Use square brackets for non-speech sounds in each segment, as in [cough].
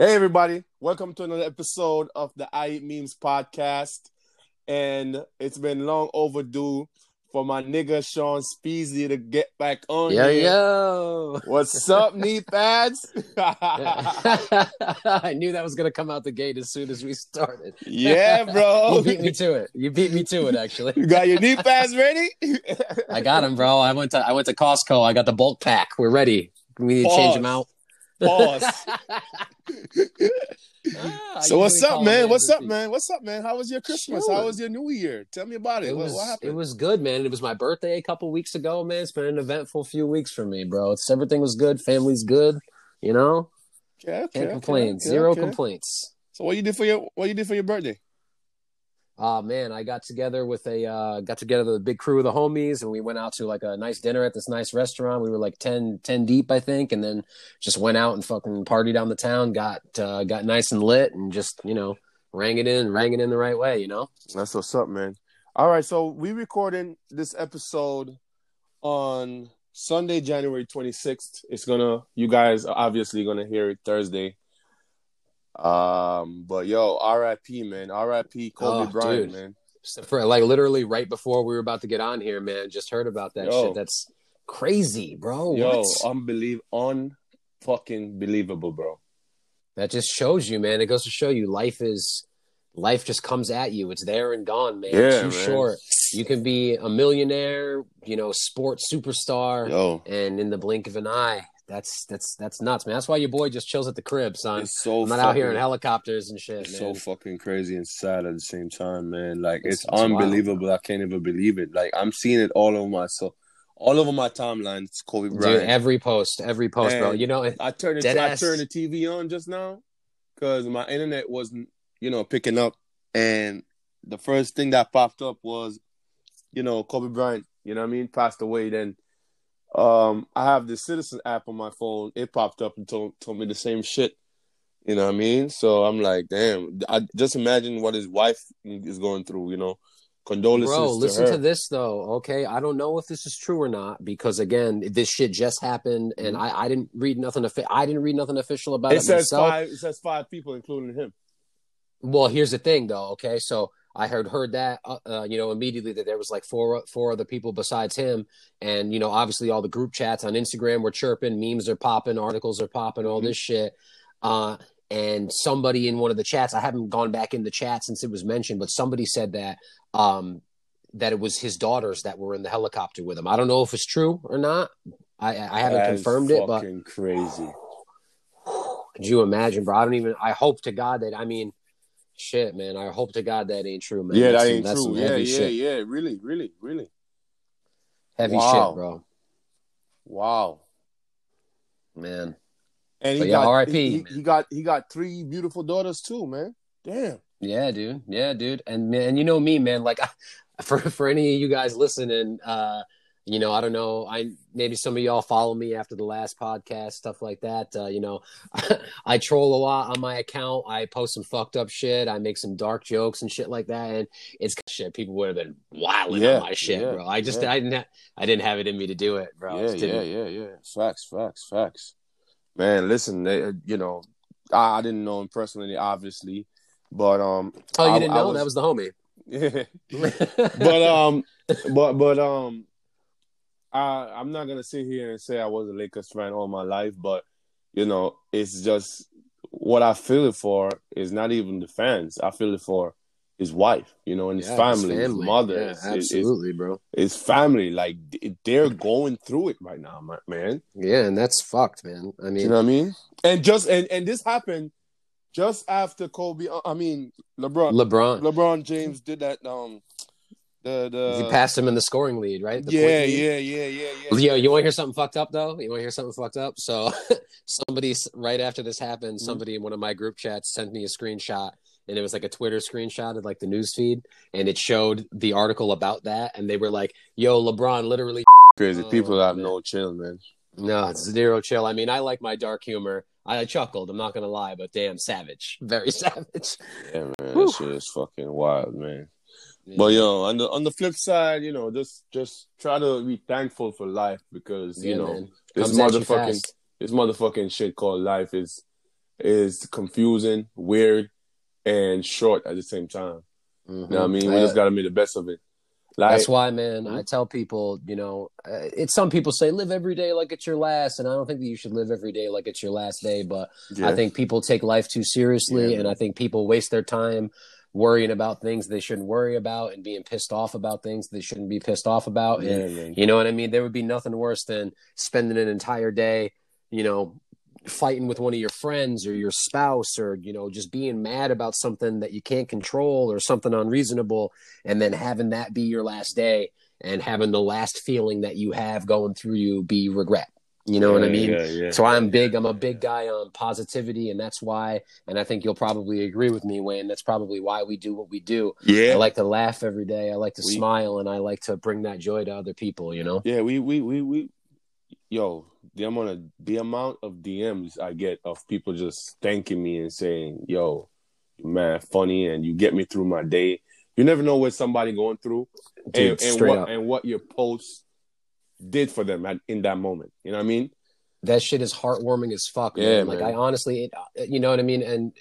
Hey, everybody. Welcome to another episode of the I Eat Memes podcast. And it's been long overdue for my nigga Sean Speezy to get back on Yo, here. yo. What's up, knee pads? [laughs] [laughs] I knew that was going to come out the gate as soon as we started. yeah, bro. [laughs] You beat me to it. You beat me to it, actually. You got your knee pads ready? I got them, bro. I went to I went to Costco. I got the bulk pack. We're ready. We need to change them out. Pause. [laughs] Ah, so what's up, man? What's up, man? What's up, man? How was your Christmas? Chilling. How was your New Year? Tell me about it. It what, was what happened? it was good, man. It was my birthday a couple weeks ago, man. It's been an eventful few weeks for me, bro. It's everything was good. Family's good. You know, okay, okay, can't okay, complain. Zero complaints. So what you did for your what you did for your birthday? Oh man, I got together with a uh, got together a big crew of the homies, and we went out to like a nice dinner at this nice restaurant. We were like 10, 10 deep, I think, and then just went out and fucking partied down the town. Got uh, got nice and lit, and just you know rang it in, rang it in the right way. You know. That's what's up, man. All right, so we recording this episode on Sunday, January 26th. It's gonna you guys are obviously gonna hear it Thursday. Um, but yo, RIP, man. RIP Kobe Oh, Bryant, dude. man. For like literally right before we were about to get on here, man, just heard about that Yo. shit. That's crazy, bro. Yo, unbelievable, unfucking believable, bro. that just shows you, man. It goes to show you life is life just comes at you. It's there and gone, man. Yeah, Too man. short. You can be a millionaire, you know, sports superstar, Yo, and in the blink of an eye, that's that's that's nuts, man. That's why your boy just chills at the crib, son. it's so I'm not out here in helicopters and shit, so fucking crazy and sad at the same time, man. Like it's, It's- it's wild. unbelievable. I can't even believe it. Like I'm seeing it all over my so all over my timeline. It's Kobe Dude, Bryant. every post, every post, bro. You know, I turned it, I turned the TV on just now because my internet wasn't, you know, picking up, and the first thing that popped up was, you know, Kobe Bryant. You know what I mean? Passed away. Then, um, I have the Citizen app on my phone. It popped up and told told me the same shit. You know what I mean? So I'm like, damn. I just imagine what his wife is going through. You know, condolences Bro, to listen her. to this though, okay? I don't know if this is true or not because again, this shit just happened, and I, I didn't read nothing. I didn't read nothing official about it, It says myself. five. It says five people, including him. Well, here's the thing though, okay? So I heard heard that, uh, uh, you know, immediately that there was like four four other people besides him, and you know, obviously all the group chats on Instagram were chirping, memes are popping, articles are popping, all Mhm. this shit. Uh, and somebody in one of the chats, I haven't gone back in the chat since it was mentioned, but somebody said that um, that it was his daughters that were in the helicopter with him. I don't know if it's true or not. I, I haven't That is confirmed it, but fucking crazy. [sighs] could you imagine, bro? I don't even. I hope to God that. I mean, shit, man. I hope to God that ain't true, man. yeah, that ain't that's true. Yeah, yeah, shit. yeah. Really, really, really. Heavy Wow. shit, bro. Wow. Man, And he But yeah, got RIP, He, he- got he got three beautiful daughters too, man. Damn. yeah, dude. Yeah, dude. And man, you know me, man. Like, [laughs] for for any of you guys listening, uh, you know, I don't know. I maybe some of y'all follow me after the last podcast, stuff like that. Uh, you know, [laughs] I troll a lot on my account. I post some fucked up shit. I make some dark jokes and shit like that. And it's shit. People would have been wilding Yeah, on my shit, yeah, bro. I just yeah. I didn't ha- I didn't have it in me to do it, bro. Yeah, yeah, yeah, yeah. Facts, facts, facts. Man, listen, they, uh, you know, I, I didn't know him personally, obviously, but um, Oh, you I- didn't know was- that was the homie. [laughs] but um, but but um, I I'm not gonna sit here and say I was a Lakers fan all my life, but you know, it's just what I feel it for is not even the fans. I feel it for his wife, you know, and his Yeah, family, his, mother, Yeah, his, his, his, absolutely, bro. his family. Like they're going through it right now, man. Yeah, and that's fucked, man. I mean, You know what I mean? And just and and this happened just after Kobe. I mean, LeBron. LeBron. LeBron James did that. Um, the the he passed him in the scoring lead, right? The yeah, point lead? yeah, yeah, yeah, yeah. Yo, you want to hear something fucked up though? You want to hear something fucked up? So, [laughs] somebody right after this happened, Mhm. somebody in one of my group chats sent me a screenshot, and it was like a Twitter screenshot of like the news feed, and it showed the article about that, and they were like, "Yo, LeBron literally." [laughs] Crazy Oh, people have man. no chill, man. No, it's zero chill. I mean, I like my dark humor. I chuckled. I'm not gonna lie, but damn, savage, very [laughs] savage. Yeah, man, Whew. that shit is fucking wild, man. But yo, on the on the flip side, you know, just just try to be thankful for life because you know man. this Comes motherfucking this motherfucking shit called life is is confusing, weird, and short at the same time. Mhm. You know what I mean? We just gotta make the best of it. Like, That's why, man, Mhm. I tell people, you know, uh, it's some people say live every day like it's your last, and I don't think that you should live every day like it's your last day. But yeah. I think people take life too seriously, Yeah, and. I think people waste their time worrying about things they shouldn't worry about and being pissed off about things they shouldn't be pissed off about. And yeah, you know what I mean? There would be nothing worse than spending an entire day, you know, fighting with one of your friends or your spouse or, you know, just being mad about something that you can't control or something unreasonable and then having that be your last day and having the last feeling that you have going through you be regret. You know what I mean? Yeah, yeah. So I'm big. I'm a big guy on positivity, and that's why. And I think you'll probably agree with me, Wayne. That's probably why we do what we do. yeah. I like to laugh every day. I like to We- smile, and I like to bring that joy to other people. You know. Yeah, we we we we yo, the amount of the amount of DMs I get of people just thanking me and saying, "Yo, man, funny," and you get me through my day. You never know what somebody going through, Dude, and, and what up. and what your post did for them at, in that moment. You know what I mean? that shit is heartwarming as fuck. Man. Yeah, like man. I honestly, it, uh, you know what I mean. And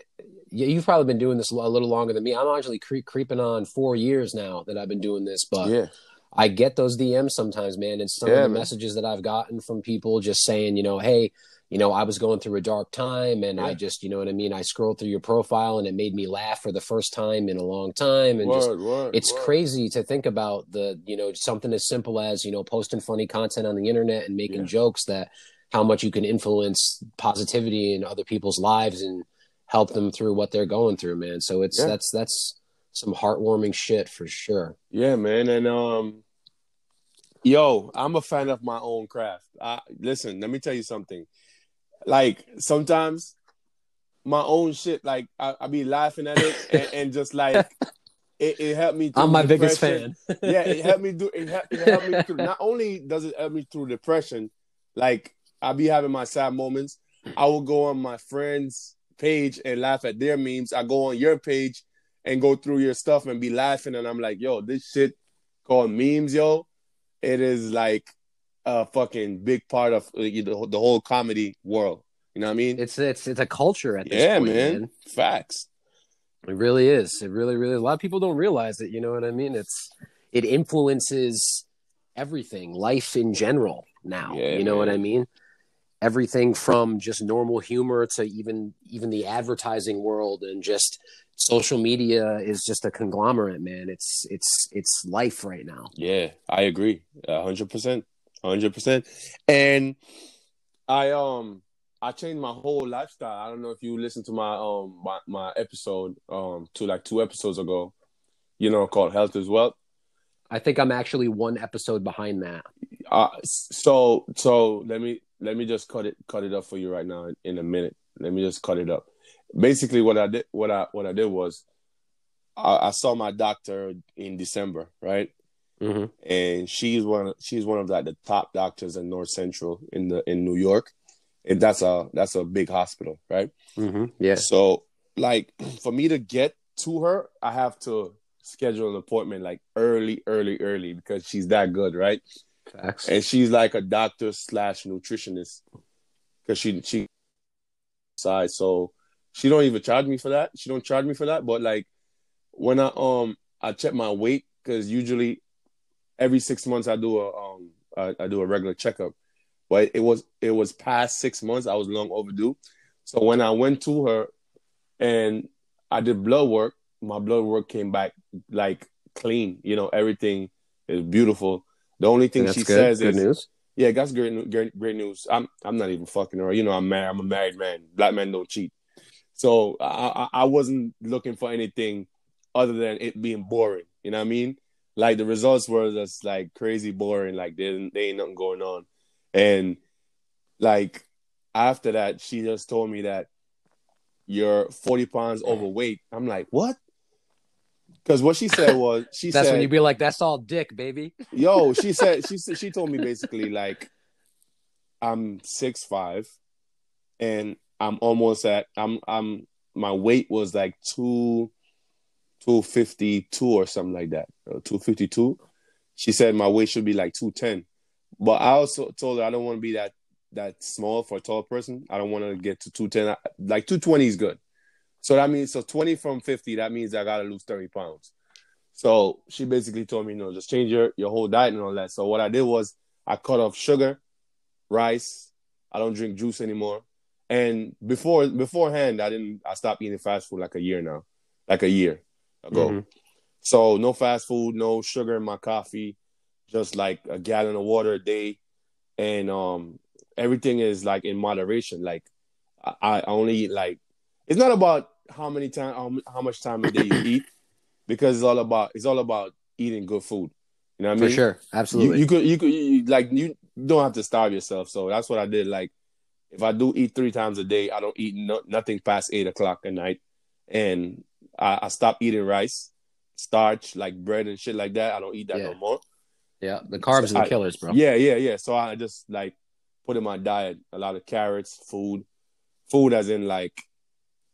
you- you've probably been doing this a little longer than me. I'm actually cre- creeping on four years now that I've been doing this, but yeah, I get those DMs sometimes, man. And some Yeah, of the man. messages that I've gotten from people just saying, you know, hey, you know, I was going through a dark time and I just, you know what I mean? I scrolled through your profile and it made me laugh for the first time in a long time. And just, word, word. it's word. crazy to think about the, you know, something as simple as, you know, posting funny content on the internet and making Yeah. jokes that how much you can influence positivity in other people's lives and help them through what they're going through, man. So it's, Yeah. that's, that's some heartwarming shit for sure. Yeah, man, and um, yo, I'm a fan of my own craft. I, listen, let me tell you something. Like sometimes my own shit, like I, I be laughing at it, and, and just like [laughs] it, it helped me. I'm my biggest fan. yeah, it [laughs] helped me do. It helped, it helped me through. Not only does it help me through depression, like I be having my sad moments. I will go on my friend's page and laugh at their memes. I go on your page and go through your stuff and be laughing, and I'm like, yo, this shit called memes, yo. It is like a fucking big part of you know, the whole comedy world. You know what I mean? It's it's it's a culture at this yeah, point, man. man. Facts. It really is. It really, really. A lot of people don't realize it. You know what I mean? It's it influences everything, life in general. Now, Yeah, you know what. I mean? Everything from just normal humor to even even the advertising world and just social media is just a conglomerate, man. It's it's it's life right now. Yeah, I agree. A hundred percent. Hundred percent. And I um I changed my whole lifestyle. I don't know if you listened to my um my, my episode um to like two episodes ago, you know, called Health as Wealth. I think I'm actually one episode behind that. Uh so so let me let me just cut it cut it up for you right now in a minute. Let me just cut it up. Basically what I did what I what I did was I, I saw my doctor in December, right? Mm-hmm. and she's one she's one of like the top doctors in North Central in the in New York. And that's a that's a big hospital, right? Mm-hmm. Yeah. So like [clears throat] for me to get to her, I have to schedule an appointment like early, early, early because she's that good, right? Facts. And she's like a doctor slash nutritionist because she she side. So she don't even charge me for that. She don't charge me for that. But like when I um I check my weight because usually every six months I do a um I, I do a regular checkup. But it was it was past six months. I was long overdue. So when I went to her and I did blood work, my blood work came back like clean. You know, everything is beautiful. The only thing she good. says good is news. yeah, that's great, great, great news. I'm, I'm not even fucking her. You know, I'm married. I'm a married man. Black men don't cheat. So I, I, I wasn't looking for anything other than it being boring. You know what I mean? Like the results were just like crazy boring. Like there, there ain't nothing going on. And like after that, she just told me that you're 40 pounds overweight. I'm like, what? Because what she said [laughs] was, she That's said, when you be like, "That's all dick, baby." Yo, [laughs] she said she she told me basically like I'm six five and I'm almost at I'm I'm my weight was like two two fifty two or something like that. Fifty two. She said my weight should be like two ten. But I also told her I don't want to be that that's small for a tall person. I don't want to get to two ten. Like two twenty is good. So that means so twenty from fifty. That means I gotta lose thirty pounds. So she basically told me, know, just change your your whole diet and all that. So what I did was I cut off sugar, rice. I don't drink juice anymore. And before beforehand, I didn't. I stopped eating fast food like a year now, like a year ago. Mm-hmm. So no fast food, no sugar in my coffee, just like a gallon of water a day, and um everything is like in moderation. Like I, I only eat like it's not about how many time how, how much time a day you eat because it's all about it's all about eating good food. You know what I mean? For sure, You, absolutely. you could you could you, like you don't have to starve yourself. So that's what I did. Like if I do eat three times a day, I don't eat no, nothing past eight o'clock at night, and I, I stop eating rice, starch like bread and shit like that. I don't eat that Yeah. no more. yeah, the carbs So are the killers, bro. Yeah, yeah, yeah. So I just like put in my diet a lot of carrots, food, food as in like,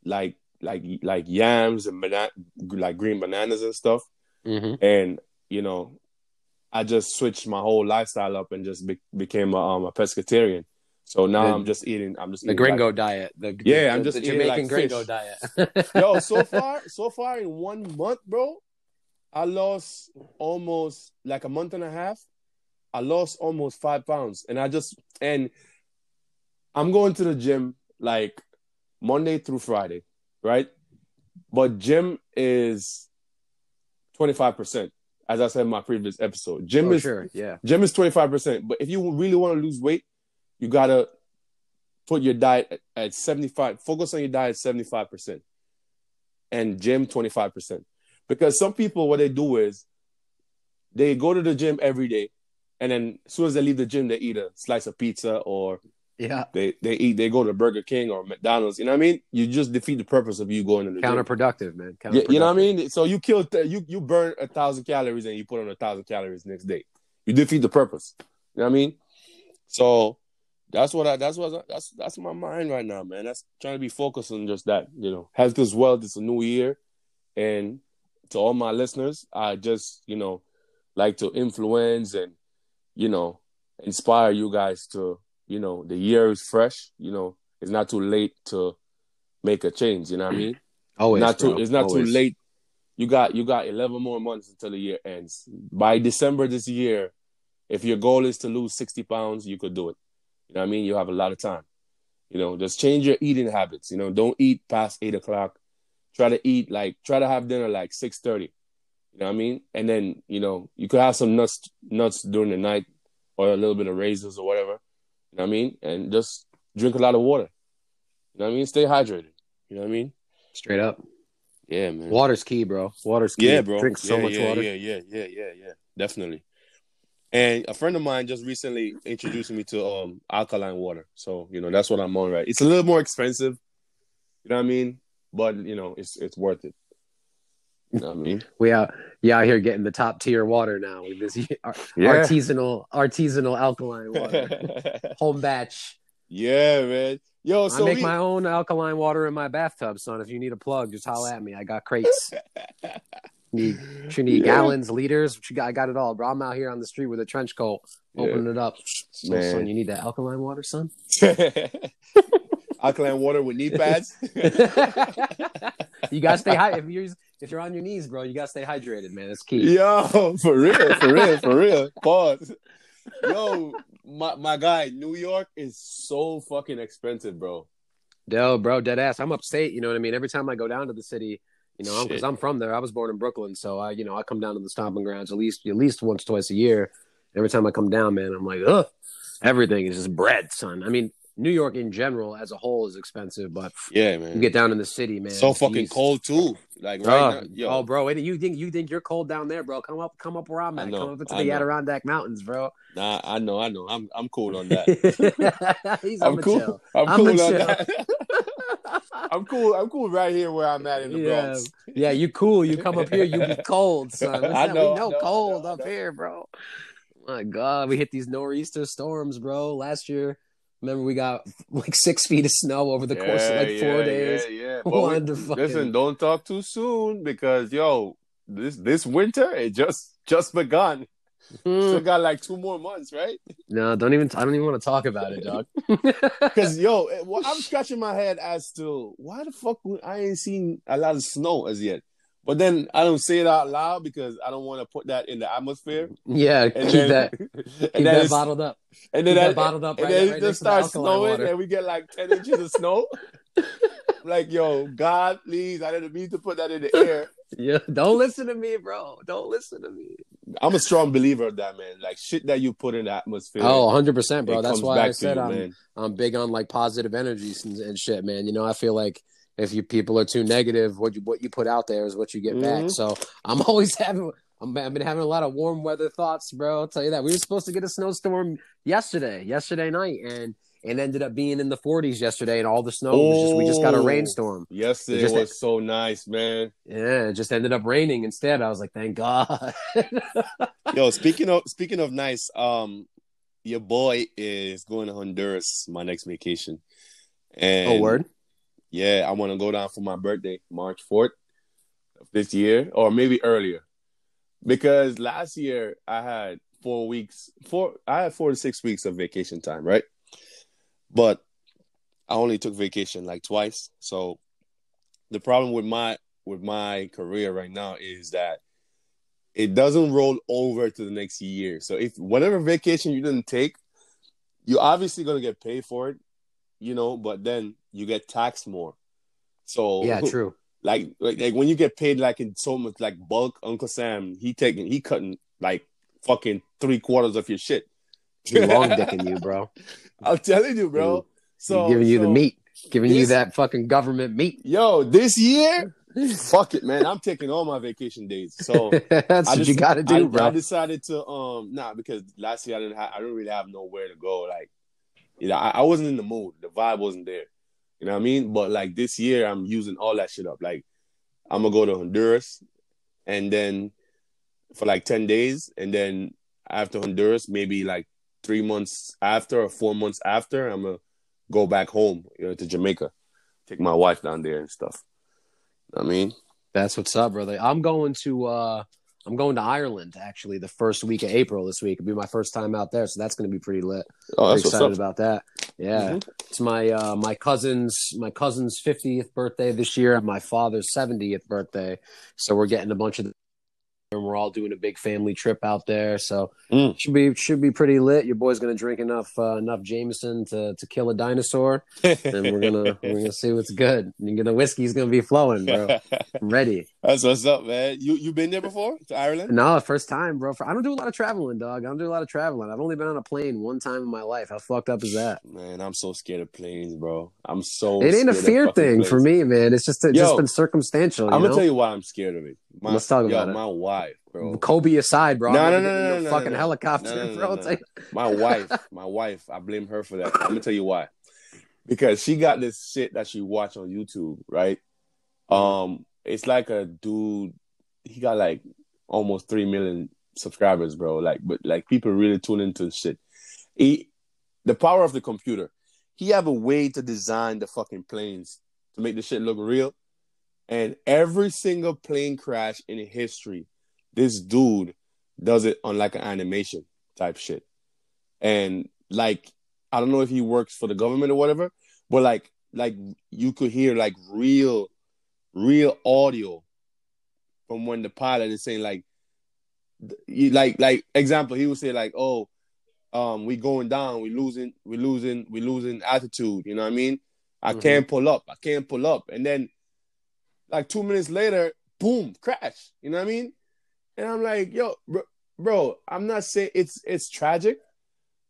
like, like, like yams and banana, like green bananas and stuff. hmm And you know, I just switched my whole lifestyle up and just be- became a, um, a pescatarian. So now The- I'm just eating. I'm just The eating, gringo like- diet. The, Yeah, the- I'm just the eating, Jamaican like, gringo fish. diet. [laughs] Yo, [laughs] so far, so far in one month, bro, I lost almost like a month and a half. I lost almost five pounds, and I just and I'm going to the gym like Monday through Friday, right? But gym is twenty five percent, as I said in my previous episode. Gym oh, is sure, yeah. Gym is 25%. But if you really want to lose weight, you got to put your diet at, at 75. Focus on your diet 75%. And gym 25%. Because some people, what they do is they go to the gym every day. And then as soon as they leave the gym, they eat a slice of pizza or Yeah. they, they eat, they go to Burger King or McDonald's. You know what I mean? You just defeat the purpose of you going to the gym. Counterproductive, man. Yeah, you know what I mean? So you kill you you burn a thousand calories and you put on a thousand calories next day. You defeat the purpose. You know what I mean? So that's what I that's what that's that's my mind right now, man. That's trying to be focused on just that. You know, health is wealth. It's a new year, and to all my listeners, I just you know like to influence and you know inspire you guys to you know the year is fresh. You know, it's not too late to make a change. You know what I mean? [clears throat] Always, not too bro. it's not Always. too late you got you got 11 more months until the year ends by december this year if your goal is to lose 60 pounds you could do it you know what i mean you have a lot of time you know just change your eating habits you know don't eat past 8 o'clock try to eat like try to have dinner like 6.30 you know what i mean and then you know you could have some nuts nuts during the night or a little bit of raisins or whatever you know what i mean and just drink a lot of water you know what i mean stay hydrated you know what i mean Straight up. yeah man Water's key, bro. Water's key. yeah, bro. Drink so yeah, much yeah, water. Yeah, yeah, yeah, yeah, yeah. Definitely. And a friend of mine just recently introduced me to um alkaline water. So, you know, that's what I'm on right. It's a little more expensive. You know what I mean? But you know, it's it's worth it. You know what I mean? We out, yeah, out here getting the top tier water now. With this [laughs] ar- Yeah. artisanal, artisanal alkaline [laughs] water, home batch. yeah, man. Yo, so I make we, my own alkaline water in my bathtub, son. If you need a plug, just holler at me. I got crates. [laughs] need, you need Yeah. gallons, liters. I got it all, bro. I'm out here on the street with a trench coat, opening it up. Man. son, you need that alkaline water, son. [laughs] [laughs] alkaline water with knee pads. you gotta stay high. If you're if you're on your knees, bro, you gotta stay hydrated, man. That's key. Yo, for real, for real, for real. Pause. Yo, my my guy, New York is so fucking expensive, bro. Yo, bro, dead ass. I'm upstate. You know what I mean. Every time I go down to the city, you know, because. I'm from there. I was born in Brooklyn, so I, you know, I come down to the stomping grounds at least at least once, twice a year. Every time I come down, man, I'm like, ugh, everything is just bread, son. I mean, New York in general as a whole is expensive, but Yeah, man, you get down in the city, man. so fucking cold too. Like right now, yo. oh, bro, and you think you think you're cold down there, bro? Come up, come up where I'm at. know, come up into I the know. Adirondack Mountains, bro. Nah, I know, I know. I'm I'm cool on that. [laughs] I'm cool. chill. I'm I'm cool on chill. that. [laughs] I'm cool. I'm cool right here where I'm at in the Yeah. Bronx. Yeah, you cool. You come up here, you be [laughs] cold, son. What's I that? know, we know I cold up here, bro. My God, we hit these nor'easter storms, bro. Last year, remember we got like six feet of snow over the course of like four yeah, days. Yeah, yeah. [laughs] But we- fucking- listen, don't talk too soon because yo, this this winter it just just begun. Still mm. got like two more months, right? No, don't even. I don't even want to talk about it, dog. [laughs] Because yo, well, I'm scratching my head as to why the fuck I ain't seen a lot of snow as yet. But then I don't say it out loud because I don't want to put that in the atmosphere. Yeah, And keep then, that, [laughs] and keep that bottled up. and then keep that that- bottled up and right- then right it next just starts alkaline snowing, water. and we get like ten inches of snow. [laughs] like, yo, God, please, I didn't mean to put that in the air. Yeah, don't listen to me, bro. Don't listen to me. I'm a strong believer of that, man. Like shit that you put in the atmosphere. Oh, 100 percent, bro. That's why I said you, I'm man. I'm big on like positive energies and, and shit, man. You know, I feel like if you people are too negative, what you what you put out there is what you get back. Mhm. So I'm [laughs] always having. I'm, I've been having a lot of warm weather thoughts, bro. I'll tell you that. We were supposed to get a snowstorm yesterday, yesterday night, and it ended up being in the 40s yesterday, and all the snow was just we just got a Oh. rainstorm. Yesterday It just- was so nice, man. Yeah, it just ended up raining instead. I was like, thank God. [laughs] Yo, speaking of speaking of nice, um, your boy is going to Honduras my next vacation. And oh, word. Yeah, I want to go down for my birthday, March fourth of this year, or maybe earlier, because last year I had four weeks, four I had four to six weeks of vacation time, right? But I only took vacation like twice. So the problem with my with my career right now is that it doesn't roll over to the next year. So if whatever vacation you didn't take, you're obviously gonna get paid for it, you know, but then you get taxed more. So Yeah, [laughs] true. like, like like when you get paid like in so much like bulk, Uncle Sam, he taking he cutting like fucking three quarters of your shit. He [laughs] long dicking you, bro. I'm telling you, bro. So He's giving you the meat, giving you that fucking government meat. Yo, this year, [laughs] fuck it, man. I'm taking all my vacation days. So [laughs] That's I what just- you got to do, I, bro. I decided to um nah because last year I didn't have I didn't really have nowhere to go. Like, you know, I, I wasn't in the mood. The vibe wasn't there. You know what I mean? But like this year I'm using all that shit up. Like I'm gonna go to Honduras and then for like 10 days and then after Honduras, maybe like three months after or four months after, I'm gonna go back home, you know, to Jamaica. Take my wife down there and stuff. You know what I mean? That's what's up, brother. I'm going to uh I'm going to Ireland actually the first week of April this week. It'll be my first time out there, so that's going to be pretty lit. Oh, Pretty that's what's excited about that. Yeah, Mhm. it's my uh my cousin's my cousin's 50th birthday this year, and my father's 70th birthday. So we're getting a bunch of and we're all doing a big family trip out there. So Mm. should be should be pretty lit. Your boy's gonna drink enough uh, enough Jameson to to kill a dinosaur, and we're gonna [laughs] we're gonna see what's good. And the whiskey's gonna be flowing, bro. [laughs] I'm ready. That's what's up, man. You you been there before to Ireland? No, first time, bro. I don't do a lot of traveling, dog. I don't do a lot of traveling. I've only been on a plane one time in my life. How fucked up is that? Man, I'm so scared of planes, bro. I'm so. It ain't a fear thing for me, man. It's just it's Yo, just been circumstantial. You I'm know? gonna tell you why I'm scared of it. My, Let's talk yo, about it. My wife, bro. Kobe aside, bro. No, no, no, no, no, fucking no. helicopter, No, no, bro. no. My wife, my wife. I blame her for that. I'm gonna tell you why. Because she got this shit that she watch on YouTube, right? Um, it's like a dude. He got like almost three million subscribers, bro. Like, but like people really tune into shit. He, the power of the computer. He have a way to design the fucking planes to make the shit look real. And every single plane crash in history, this dude does it on like an animation type shit. And like, I don't know if he works for the government or whatever, but like, like you could hear like real, real audio from when the pilot is saying like, you like like example, he would say like, oh, um, we going down, we losing, we losing, we losing altitude. You know what I mean? I Mhm. can't pull up, I can't pull up, and then like two minutes later, boom, crash. You know what I mean? And I'm like, yo, bro, bro I'm not saying it's it's tragic,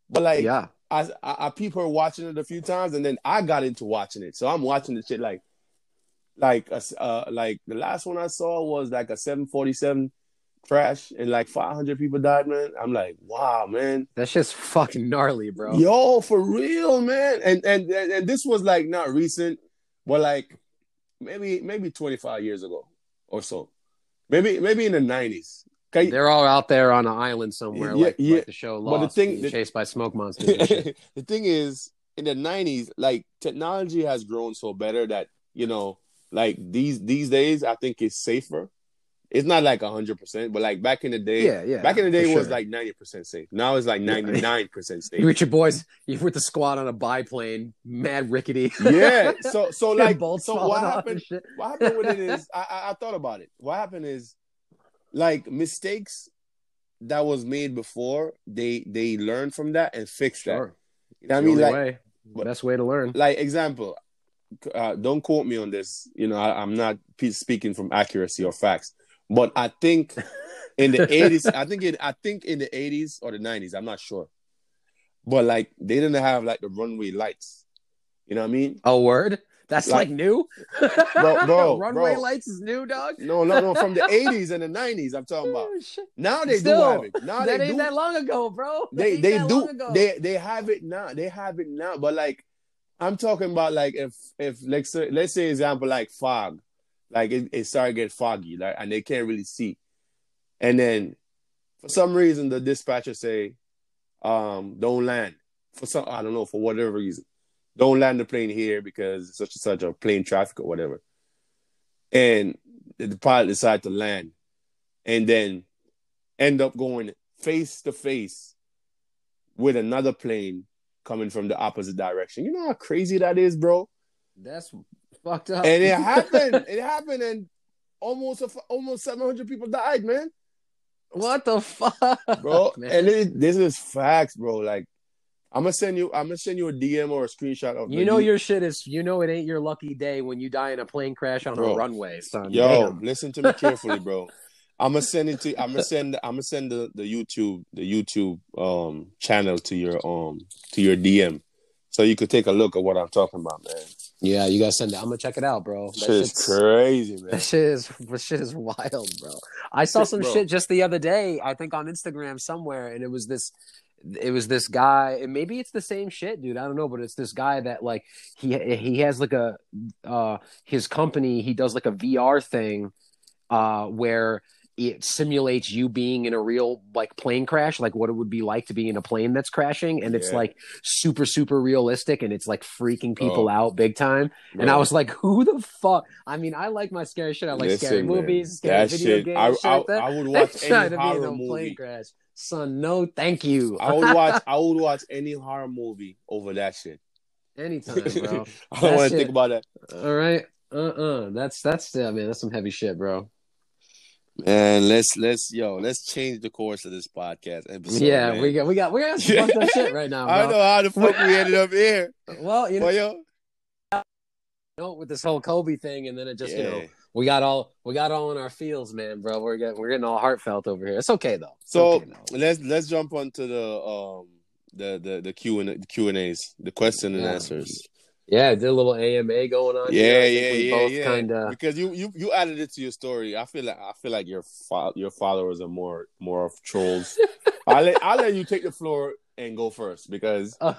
but like, yeah, I, I I peep her watching it a few times, and then I got into watching it. So I'm watching the shit like, like a, uh, like the last one I saw was like a 747 crash, and like 500 people died. Man, I'm like, wow, man, that's just fucking gnarly, bro. yo, for real, man. And and and, this was like not recent, but like maybe maybe 25 years ago or so, maybe maybe in the 90s. Okay, They're all out there on an island somewhere, Yeah, like, yeah. like the show Lost, But the thing- the- chased by smoke monsters. [laughs] The thing is, in the nineties, like technology has grown so better that you know, like these these days, I think it's safer It's not like hundred percent, but like back in the day, Yeah, yeah. back in the day, it was like ninety percent safe. Now it's like [laughs] ninety nine percent safe. you with your boys, you with the squad on a biplane, mad rickety. yeah. [laughs] So so like so what happened? What happened with it [laughs] is I, I I thought about it. What happened is like mistakes that was made before they they learn from that and fix that. Sure. You know I mean, like way. best way to learn. like example. Uh, don't quote me on this. You know, I, I'm not pe- speaking from accuracy or facts, but I think in the [laughs] 80s, I think it, I think in the 80s or the 90s, I'm not sure, but like they didn't have like the runway lights. You know what I mean? A word. That's like, Like- new. [laughs] Bro- [laughs] bro, runway bro. lights is new, dog. No, no, no. From the 80s and the 90s, I'm talking about. Oh. Now they Still, do have it. Now that they ain't do. that long ago, bro. That they they do they they have it now they have it now but like i'm talking about like if if let's say let's say example like fog. Like it, it started get foggy like and they can't really see. And then for some reason the dispatcher say um don't land. For some i don't know for whatever reason. Don't land the plane here because such and such a plane traffic or whatever. And the pilot decide to land. And then end up going face to face with another plane coming from the opposite direction. You know how crazy that is, bro. That's fucked up. And it [laughs] happened. It happened, and almost a, almost seven hundred people died, man, what the fuck, bro. [laughs] man? and it, this is facts, bro. Like, I'm gonna send you. I'm gonna send you a DM or a screenshot of. you know your shit is. You know it ain't your lucky day when you die in a plane crash on Bro. a runway, son. Yo, Damn. listen to me carefully, bro. [laughs] I'm gonna send it to. I'm gonna send. I'm gonna send the, the YouTube the YouTube um channel to your um to your DM, so you could take a look at what I'm talking about, man. Yeah, you gotta send it. I'm gonna check it out, bro. That Shit is shit's- crazy, man. That shit is that shit is wild, bro. I saw some Bro. shit just the other day, I think on Instagram somewhere, and it was this it was this guy, and maybe it's the same shit, dude. I don't know, but it's this guy that like he he has like a uh his company, he does like a VR thing uh where it simulates you being in a real like plane crash, like what it would be like to be in a plane that's crashing, and it's like super super realistic, and it's like freaking people Oh. out big time. And I was like, who the fuck? I mean, I like my scary shit. I like scary Listen, man, movies, scary that video shit. games, I, shit I, like that. I would [laughs] watch any to be in horror a plane movie. crash. Son, no, thank you. I would watch. [laughs] I would watch any horror movie over that shit. Anytime, bro. [laughs] I don't want to think about that. All right. Uh-uh. That's that's yeah, man. That's some heavy shit, bro. And let's let's yo let's change the course of this podcast episode. yeah, man. we got we got we got some fucked up shit right now, [laughs] I don't know how the fuck we ended up here. [laughs] Well, you know, But yo, you know, with this whole Kobe thing, and then it just you know we got all we got all in our feels, man, bro. We're getting we're getting all heartfelt over here. It's okay though. It's So okay, though. let's let's jump onto the um the the the Q and Q and A's, the question and Yeah. answers. Yeah, did a little AMA going on. Yeah, I yeah, yeah, yeah. Kind of. Because you you you added it to your story. I feel like I feel like your fo- your followers are more more of trolls. [laughs] I'll let I'll let you take the floor and go first because Uh,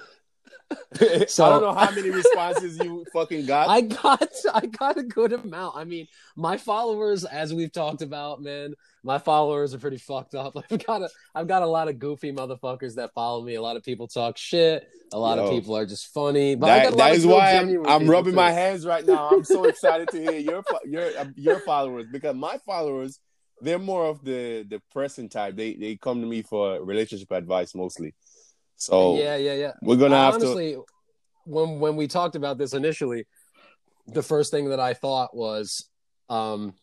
[laughs] I don't know how many responses you fucking got. I got I got a good amount. I mean, my followers, as we've talked about, man, my followers are pretty fucked up. [laughs] I've got a I've got a lot of goofy motherfuckers that follow me. A lot of people talk shit. A lot of people are just funny. But That, got a lot that is why I'm, I'm rubbing too. my hands right now. I'm so [laughs] excited to hear your your uh, your followers because my followers they're more of the the pressing type. They they come to me for relationship advice mostly. So Yeah, yeah, yeah. we're gonna I have to. honestly, when when we talked about this initially, the first thing that I thought was, um,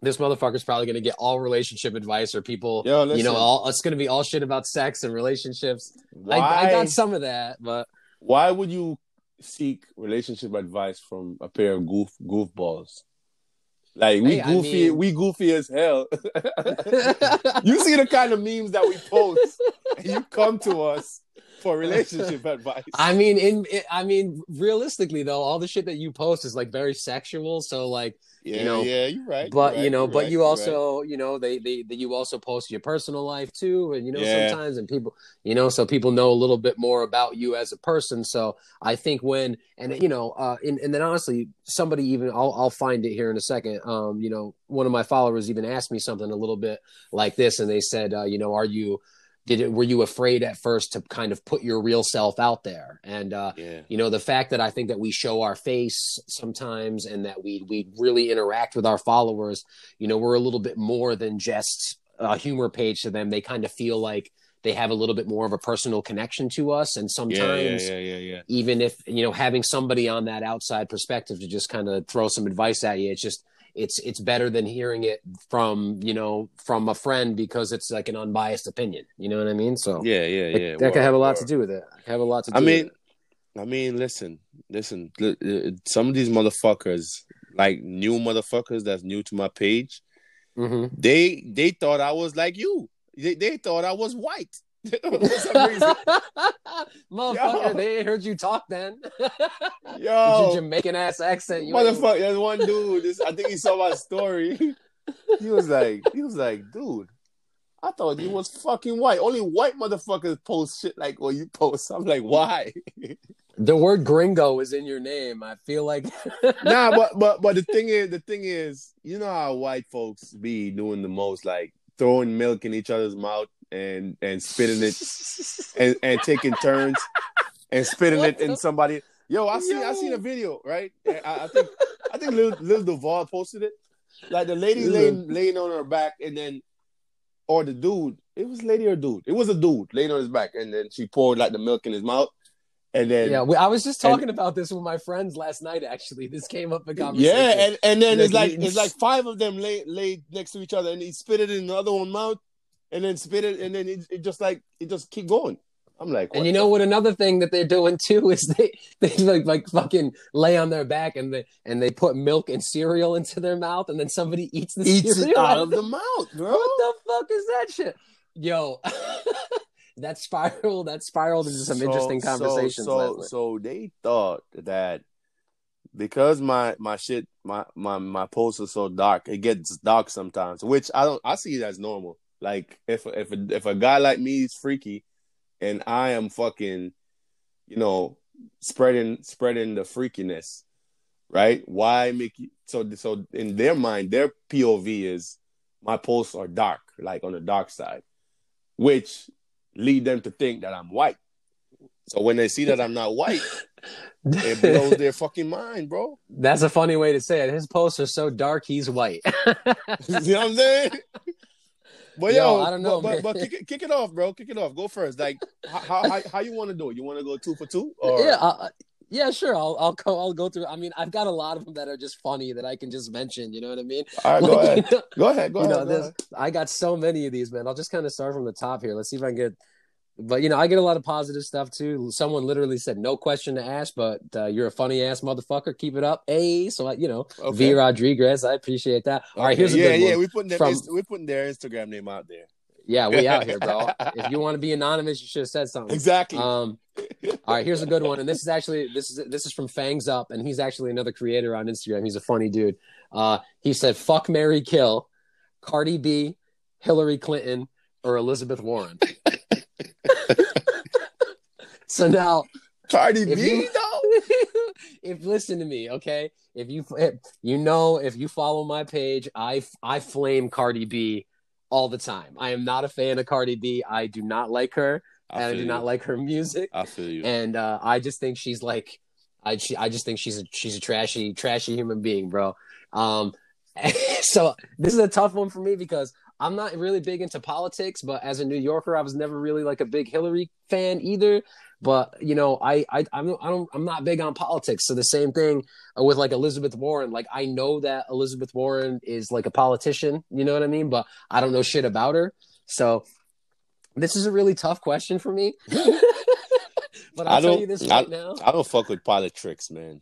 this motherfucker's probably going to get all relationship advice or people, Yo, listen, you know, all it's going to be all shit about sex and relationships. why I, I got some of that, but why would you seek relationship advice from a pair of goof goofballs? Like we Hey, I goofy, mean- we goofy as hell. [laughs] you see the kind of memes that we post, and [laughs] you come to us for relationship advice. I mean, in I mean, realistically though, all the shit that you post is like very sexual. So like, yeah, know, yeah, you're right. but you're right, you know, you're but right, you you're right. also, you know, they they they you also post your personal life too, and you know, Yeah. sometimes and people, you know, so people know a little bit more about you as a person. So I think when and you know, uh, and, and then honestly, somebody even I'll I'll find it here in a second. Um, you know, one of my followers even asked me something a little bit like this, and they said, uh, you know, are you did it were you afraid at first to kind of put your real self out there and uh Yeah. you know the fact that i think that we show our face sometimes and that we we really interact with our followers you know we're a little bit more than just a humor page to them they kind of feel like they have a little bit more of a personal connection to us and sometimes yeah, yeah. even if you know having somebody on that outside perspective to just kind of throw some advice at you it's just it's it's better than hearing it from you know from a friend because it's like an unbiased opinion you know what i mean so Yeah, yeah, yeah. that could have a lot to do with it have a lot to do I mean, with it. I mean, listen, listen. Some of these motherfuckers, like new motherfuckers that's new to my page, Mhm. they they thought I was like you. They they thought I was white. [laughs] For some reason. [laughs] motherfucker Yo. they heard you talk then [laughs] Yo, your Yo, jamaican ass accent you motherfucker, there's one dude. This, I think he saw my story. He was like, he was like, dude, I thought you was fucking white. Only white motherfuckers post shit like what you post. I'm like, why? the word gringo is in your name i feel like nah, but but but the thing is, the thing is, you know how white folks be doing the most, like throwing milk in each other's mouth and and spitting it and and taking turns and spitting What it in somebody. Yo, I seen I seen a video, right? I, I think I think Lil, Lil Duval posted it. Like the lady Lil- laying laying on her back, and then or the dude. It was lady or dude. It was a dude laying on his back, and then she poured like the milk in his mouth, and then yeah we, i was just and- talking about this with my friends last night actually this came up in conversation Yeah, and, and then it's Like, like he- it's like five of them lay laid next to each other, and he spit it in the other one's mouth, and then spit it, and then it, it just like it just keep going. I'm like, And you know what? Another thing that they're doing too is they [laughs] they like like fucking lay on their back and they and they put milk and cereal into their mouth and then somebody eats the eats cereal out of the mouth, bro. What the fuck is that shit, yo? [laughs] that spiral that spiraled into some So- interesting conversations. So, night. so, they thought that because my my shit my my my posts are so dark, it gets dark sometimes, which I don't. I see it as normal. Like if if a, if a guy like me is freaky, and I am fucking, you know, spreading spreading the freakiness, right? Why make you so so in their mind, their POV is my posts are dark, like on the dark side, which lead them to think that I'm white. So when they see that I'm not white, it blows their fucking mind, bro. That's a funny way to say it. His posts are so dark, he's white. [laughs] you know what I'm saying? [laughs] But Yo, yo, I don't know, but, but, but kick, it, kick it off, bro. Kick it off. Go first. Like, how how, how you want to do it? You want to go two for two? [laughs] Or yeah, uh, yeah, sure. I'll I'll go. I'll go through. I mean, I've got a lot of them that are just funny that I can just mention. You know what I mean? all right, go ahead. you [laughs] know- Go ahead. Go you ahead. know, go ahead. I got so many of these, man. I'll just kind of start from the top here. Let's see if I can get. But you know, I get a lot of positive stuff too. Someone literally said, "No question to ask," but uh, you're a funny ass motherfucker. Keep it up, hey. So I, you know, Okay. V Rodriguez, I appreciate that. All right, Okay. here's a yeah, good yeah. one. We putting their From- we putting their Instagram name out there. Yeah, we out here, bro. [laughs] if you want to be anonymous, you should have said something. Exactly. Um, [laughs] all right, here's a good one, and this is actually this is this is from Fangs Up, and he's actually another creator on Instagram. He's a funny dude. Uh, he said, "Fuck Mary Kill, Cardi B, Hillary Clinton, or Elizabeth Warren." [laughs] [laughs] so now, Cardi B, you- though. [laughs] if listen to me, okay, if you if, you know if you follow my page, I I flame Cardi B all the time. I am not a fan of Cardi B. I do not like her, and I do you. not like her music I feel you. and uh, I just think she's like, I she, I just think she's a she's a trashy trashy human being, bro. Um, [laughs] so this is a tough one for me because I'm not really big into politics, but as a New Yorker, I was never really like a big Hillary fan either. But you know, I I I'm I don't I'm not big on politics. So the same thing with like Elizabeth Warren. Like I know that Elizabeth Warren is like a politician, you know what I mean? But I don't know shit about her. So this is a really tough question for me. [laughs] but I'll I tell don't- you this I- now. I don't fuck with politics, man.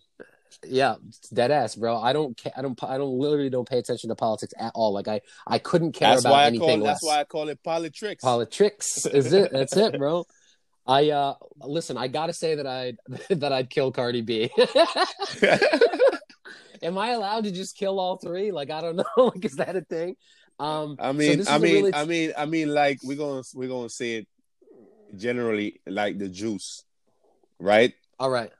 Yeah, dead ass, bro. I don't. Ca- I don't. I don't. Literally, don't pay attention to politics at all. Like I, I couldn't care That's about why I anything call. less. That's why I call it politics. Politics is it. That's it, bro. I uh listen. I gotta say that I [laughs] that I'd kill Cardi B. [laughs] Am I allowed to just kill all three? Like I don't know. [laughs] Like is that a thing? Um, I mean, this I mean, really- I mean, I mean, like we're gonna we're gonna say it generally like the juice, right? all right.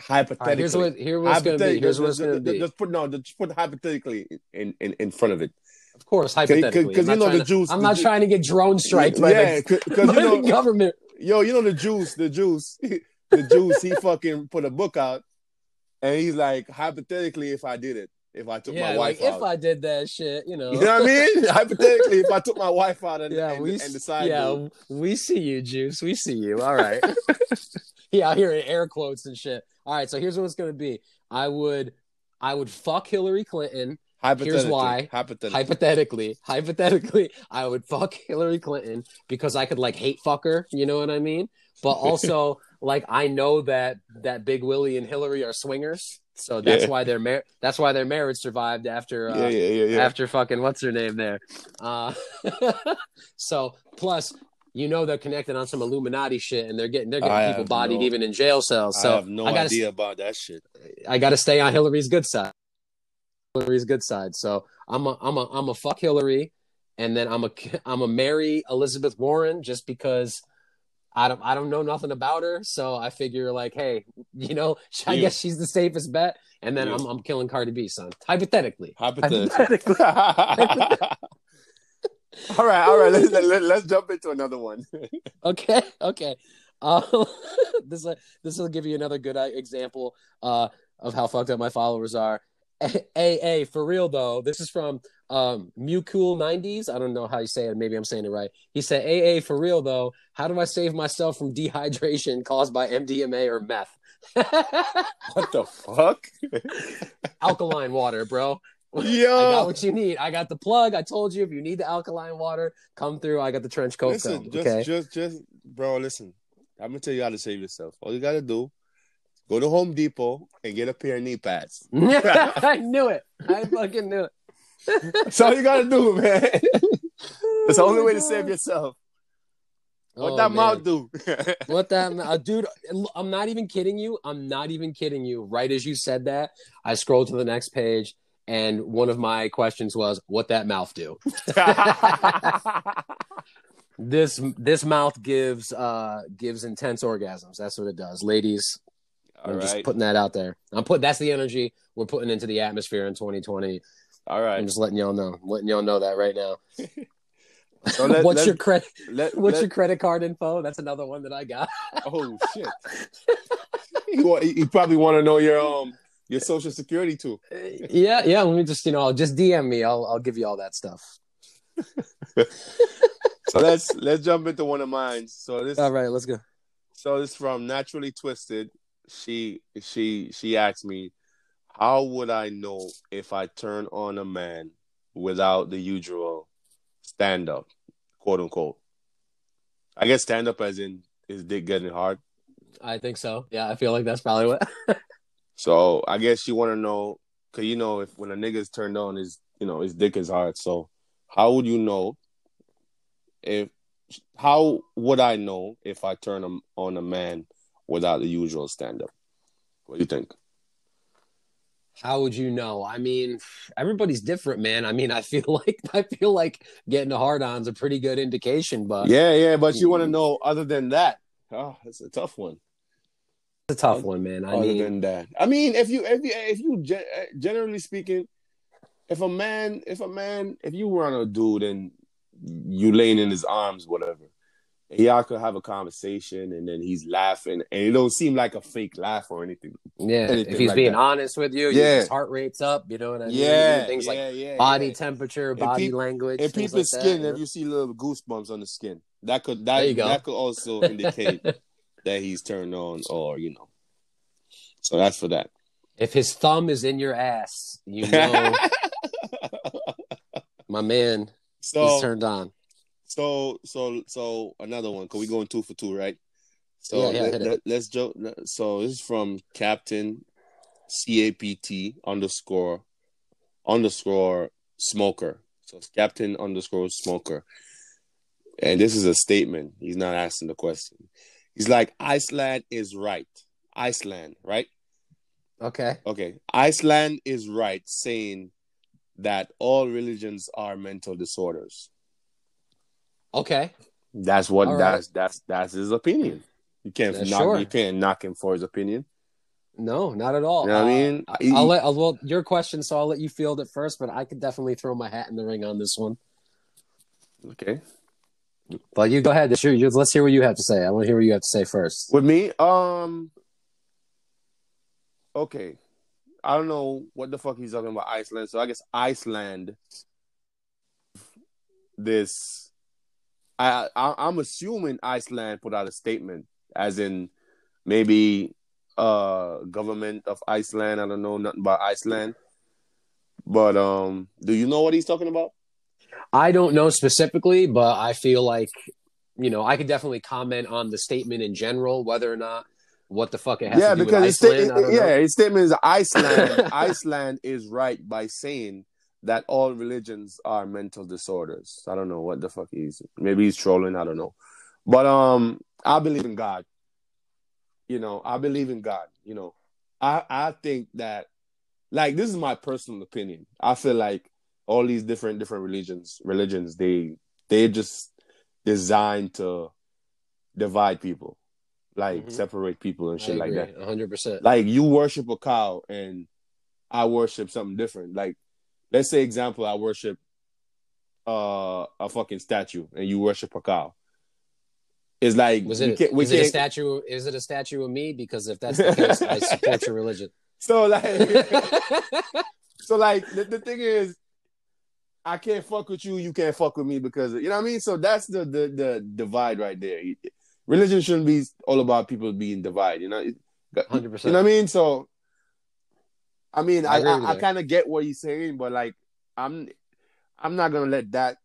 Hypothetically, All right. Here's what. Here what's gonna be. Here's what's gonna be. Just put no, just put hypothetically in, in in front of it. Of course, hypothetically. 'cause I'm you not know trying the to- Jews- I'm not Ju- trying to get drone striked by, yeah, the, because [laughs] by you know, the government. yo, you know the juice, the juice, [laughs] the juice. He fucking put a book out, and he's like, hypothetically, if I did it, if I took Yeah, my like wife out, if I did that shit, you know. you know what I mean? [laughs] hypothetically, if I took my wife out and, yeah, and, we and decided, yeah, we see you, Juice. We see you. All right. [laughs] [laughs] yeah, here in air quotes and shit. All right, so here's what it's gonna be. I would, I would fuck Hillary Clinton. hypothetically, why. hypothetically, Hypothetically, hypothetically, I would fuck Hillary Clinton because I could like hate fuck her. You know what I mean? But also, like, I know that that Big Willie and Hillary are swingers, so that's Yeah. why their mar- that's why their marriage survived after uh, yeah, yeah, after fucking what's her name there. Uh, [laughs] so plus, you know they're connected on some Illuminati shit, and they're getting they're getting I people bodied no- even in jail cells. So I have no gotta, idea about that shit. I got to stay on Hillary's good side. Hillary's good side. So I'm a I'm a I'm a fuck Hillary, and then I'm a I'm a marry Elizabeth Warren just because. I don't, I don't know nothing about her, so I figure like, hey, you know, [laughs] I Yeah. guess she's the safest bet, and then Yeah. I'm, I'm killing Cardi B, son. Hypothetically, Hypothetically. hypothetically. [laughs] all right, all right. Let's, [laughs] let, let's jump into another one. okay okay uh, this this will give you another good uh, example uh, of how fucked up my followers are aa for real though this is from um Mewcool 90s i don't know how you say it maybe i'm saying it right he said aa for real though how do i save myself from dehydration [laughs] caused by mdma or meth [laughs] what the fuck? [laughs] alkaline water bro I got what you need. I got the plug. I told you if you need the alkaline water, come through. I got the trench coat listen, just, Okay. just, just, bro. Listen, I'm gonna tell you how to save yourself. All you gotta do, go to Home Depot and get a pair of knee pads. I knew it. I fucking knew it. That's all you gotta do, man. [laughs] That's the Oh only way to save yourself. What Oh, that man. mouth do? [laughs] [laughs] What that, uh, dude? I'm not even kidding you. I'm not even kidding you. Right as you said that, I scrolled to the next page, and one of my questions was, "What that mouth do?" This this mouth gives uh gives intense orgasms. That's what it does, ladies. all I'm just putting that out there. I'm put. That's the energy we're putting into the atmosphere in 2020. All I'm just letting y'all know. I'm letting y'all know that right now. [laughs] So let, [laughs] what's let, your credit? let, What's let- your credit card info? That's another one that I got. Oh shit! [laughs] you, you probably want to know your um your social security too. yeah, yeah. Let me just you know, just DM me. I'll I'll give you all that stuff. So let's let's jump into one of mine. So this All right, let's go. so this from Naturally Twisted. She she she asked me, how would I know if I turn on a man without the usual stand up, quote unquote? I guess stand up as in his dick getting hard. I think so. Yeah, I feel like that's probably what. [laughs] So I guess you want to know, cause you know if when a nigga's turned on, his you know his dick is hard. So how would you know if? How would I know if I turn him on a man without the usual stand up? What do you think? How would you know? I mean, everybody's different, man. I mean, I feel [laughs] like I feel like getting a hard on's a pretty good indication, but Yeah, yeah, but you want to mm. know other than that. Oh, it's a tough one. it's a tough one, man. I other mean, than that, I mean, if you if you if you eh, generally speaking, if a man if a man if you were on a dude and you laying in his arms, whatever, y'all could have a conversation and then he's laughing and it don't seem like a fake laugh or anything. yeah. anything If he's like being that. honest with you, Yeah. his heart rate's up. You know what I mean? Yeah, things like yeah, yeah, body yeah. temperature, And body language, and people's like skin. that, If you see little goosebumps on the skin, that could that There you go. that could also [laughs] indicate that he's turned on or you know. So that's for that. if his thumb is in your ass, you [laughs] know, my man, so he's turned on. So so so another one. Cause we going two for two, right? So Yeah, yeah, let, let, let's joke. So this is from Captain C A P T underscore underscore smoker. So it's Captain underscore smoker, and this is a statement. He's not asking the question. He's like Iceland is right. Iceland, right? Okay. Okay. Iceland is right saying that all religions are mental disorders. Okay. That's what All right. that's that's that's his opinion. You can't Yeah, knock sure. you can't knock him for his opinion. No, not at all. You know what I Uh, mean? I- I'll let I'll, well your question, so I'll let you field it first. But I could definitely throw my hat in the ring on this one. okay. But you go ahead. Sure, let's hear what you have to say. I want to hear what you have to say first. With me, um, okay, I don't know what the fuck he's talking about Iceland. So I guess Iceland. This, I, I I'm assuming Iceland put out a statement, as in maybe uh government of Iceland. I don't know nothing about Iceland, but um, do you know what he's talking about? I don't know specifically, but I feel like you know I could definitely comment on the statement in general, whether or not what the fuck it has yeah, to do because with sta- Iceland. Don't yeah, know. his statement is Iceland. [laughs] Iceland is right by saying that all religions are mental disorders. I don't know what the fuck he's. Maybe he's trolling. I don't know, but um, I believe in God. You know, I believe in God. You know, I I think that, like, this is my personal opinion. I feel like all these different different religions religions they they just designed to divide people, like Mhm. separate people and shit like that hundred percent. like you worship a cow and I worship something different. Like let's say example, I worship uh a fucking statue and you worship a cow. It's like Was we it? can't, is it a statue? Is it a statue of me? Because if that's the case, I [laughs] support your religion. so like [laughs] so like the, the thing is I can't fuck with you, you can't fuck with me because you know what I mean? So that's the the the divide right there. Religion shouldn't be all about people being divided, you know? hundred percent. You know what I mean? So, I mean, I I I, I kind of get what he's saying, but like, I'm I'm not gonna let that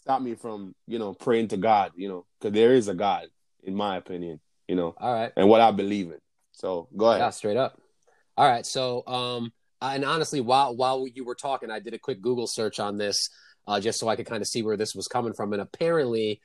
stop me from you know praying to God, you know, because there is a God, in my opinion, you know, All right. and what I believe in. So go ahead. Yeah, straight up. All right. So, um, and honestly, while while you were talking, I did a quick Google search on this, uh, just so I could kind of see where this was coming from. And apparently,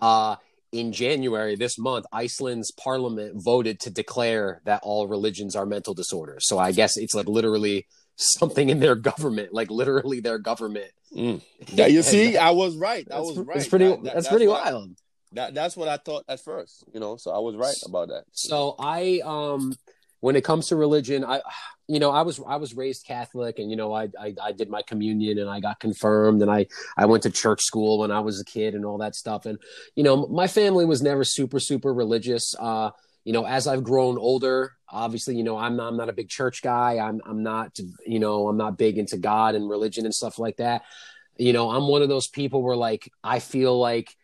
uh, in January this month, Iceland's parliament voted to declare that all religions are mental disorders. So I guess it's like literally [laughs] something in their government, like literally their government. Mm. [laughs] Yeah, you see, I was right. I That's, was right. that's pretty. That- that- that's, pretty what I- wild. that that's what I thought at first, you know. So I was right about that. So I um when it comes to religion, I you know, I was I was raised Catholic and you know, I I, I did my communion and I got confirmed and I I went to church school when I was a kid and all that stuff and you know, my family was never super super religious. Uh you know, as I've grown older, obviously, you know, I'm not, I'm not a big church guy. I'm I'm not, you know, I'm not big into God and religion and stuff like that. You know, I'm one of those people where like I feel like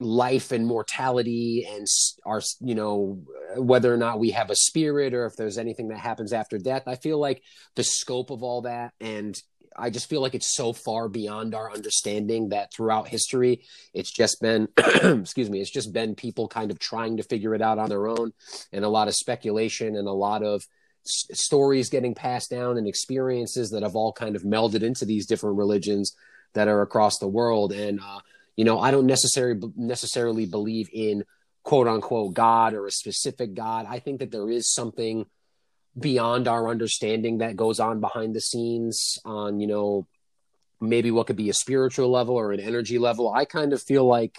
life and mortality and our you know whether or not we have a spirit or if there's anything that happens after death. I feel like the scope of all that and i just feel like it's so far beyond our understanding that throughout history it's just been [clears throat] excuse me it's just been people kind of trying to figure it out on their own and a lot of speculation and a lot of s- stories getting passed down and experiences that have all kind of melded into these different religions that are across the world. And uh you know, I don't necessarily necessarily believe in quote unquote God or a specific God. I think that there is something beyond our understanding that goes on behind the scenes on, you know, maybe what could be a spiritual level or an energy level. I kind of feel like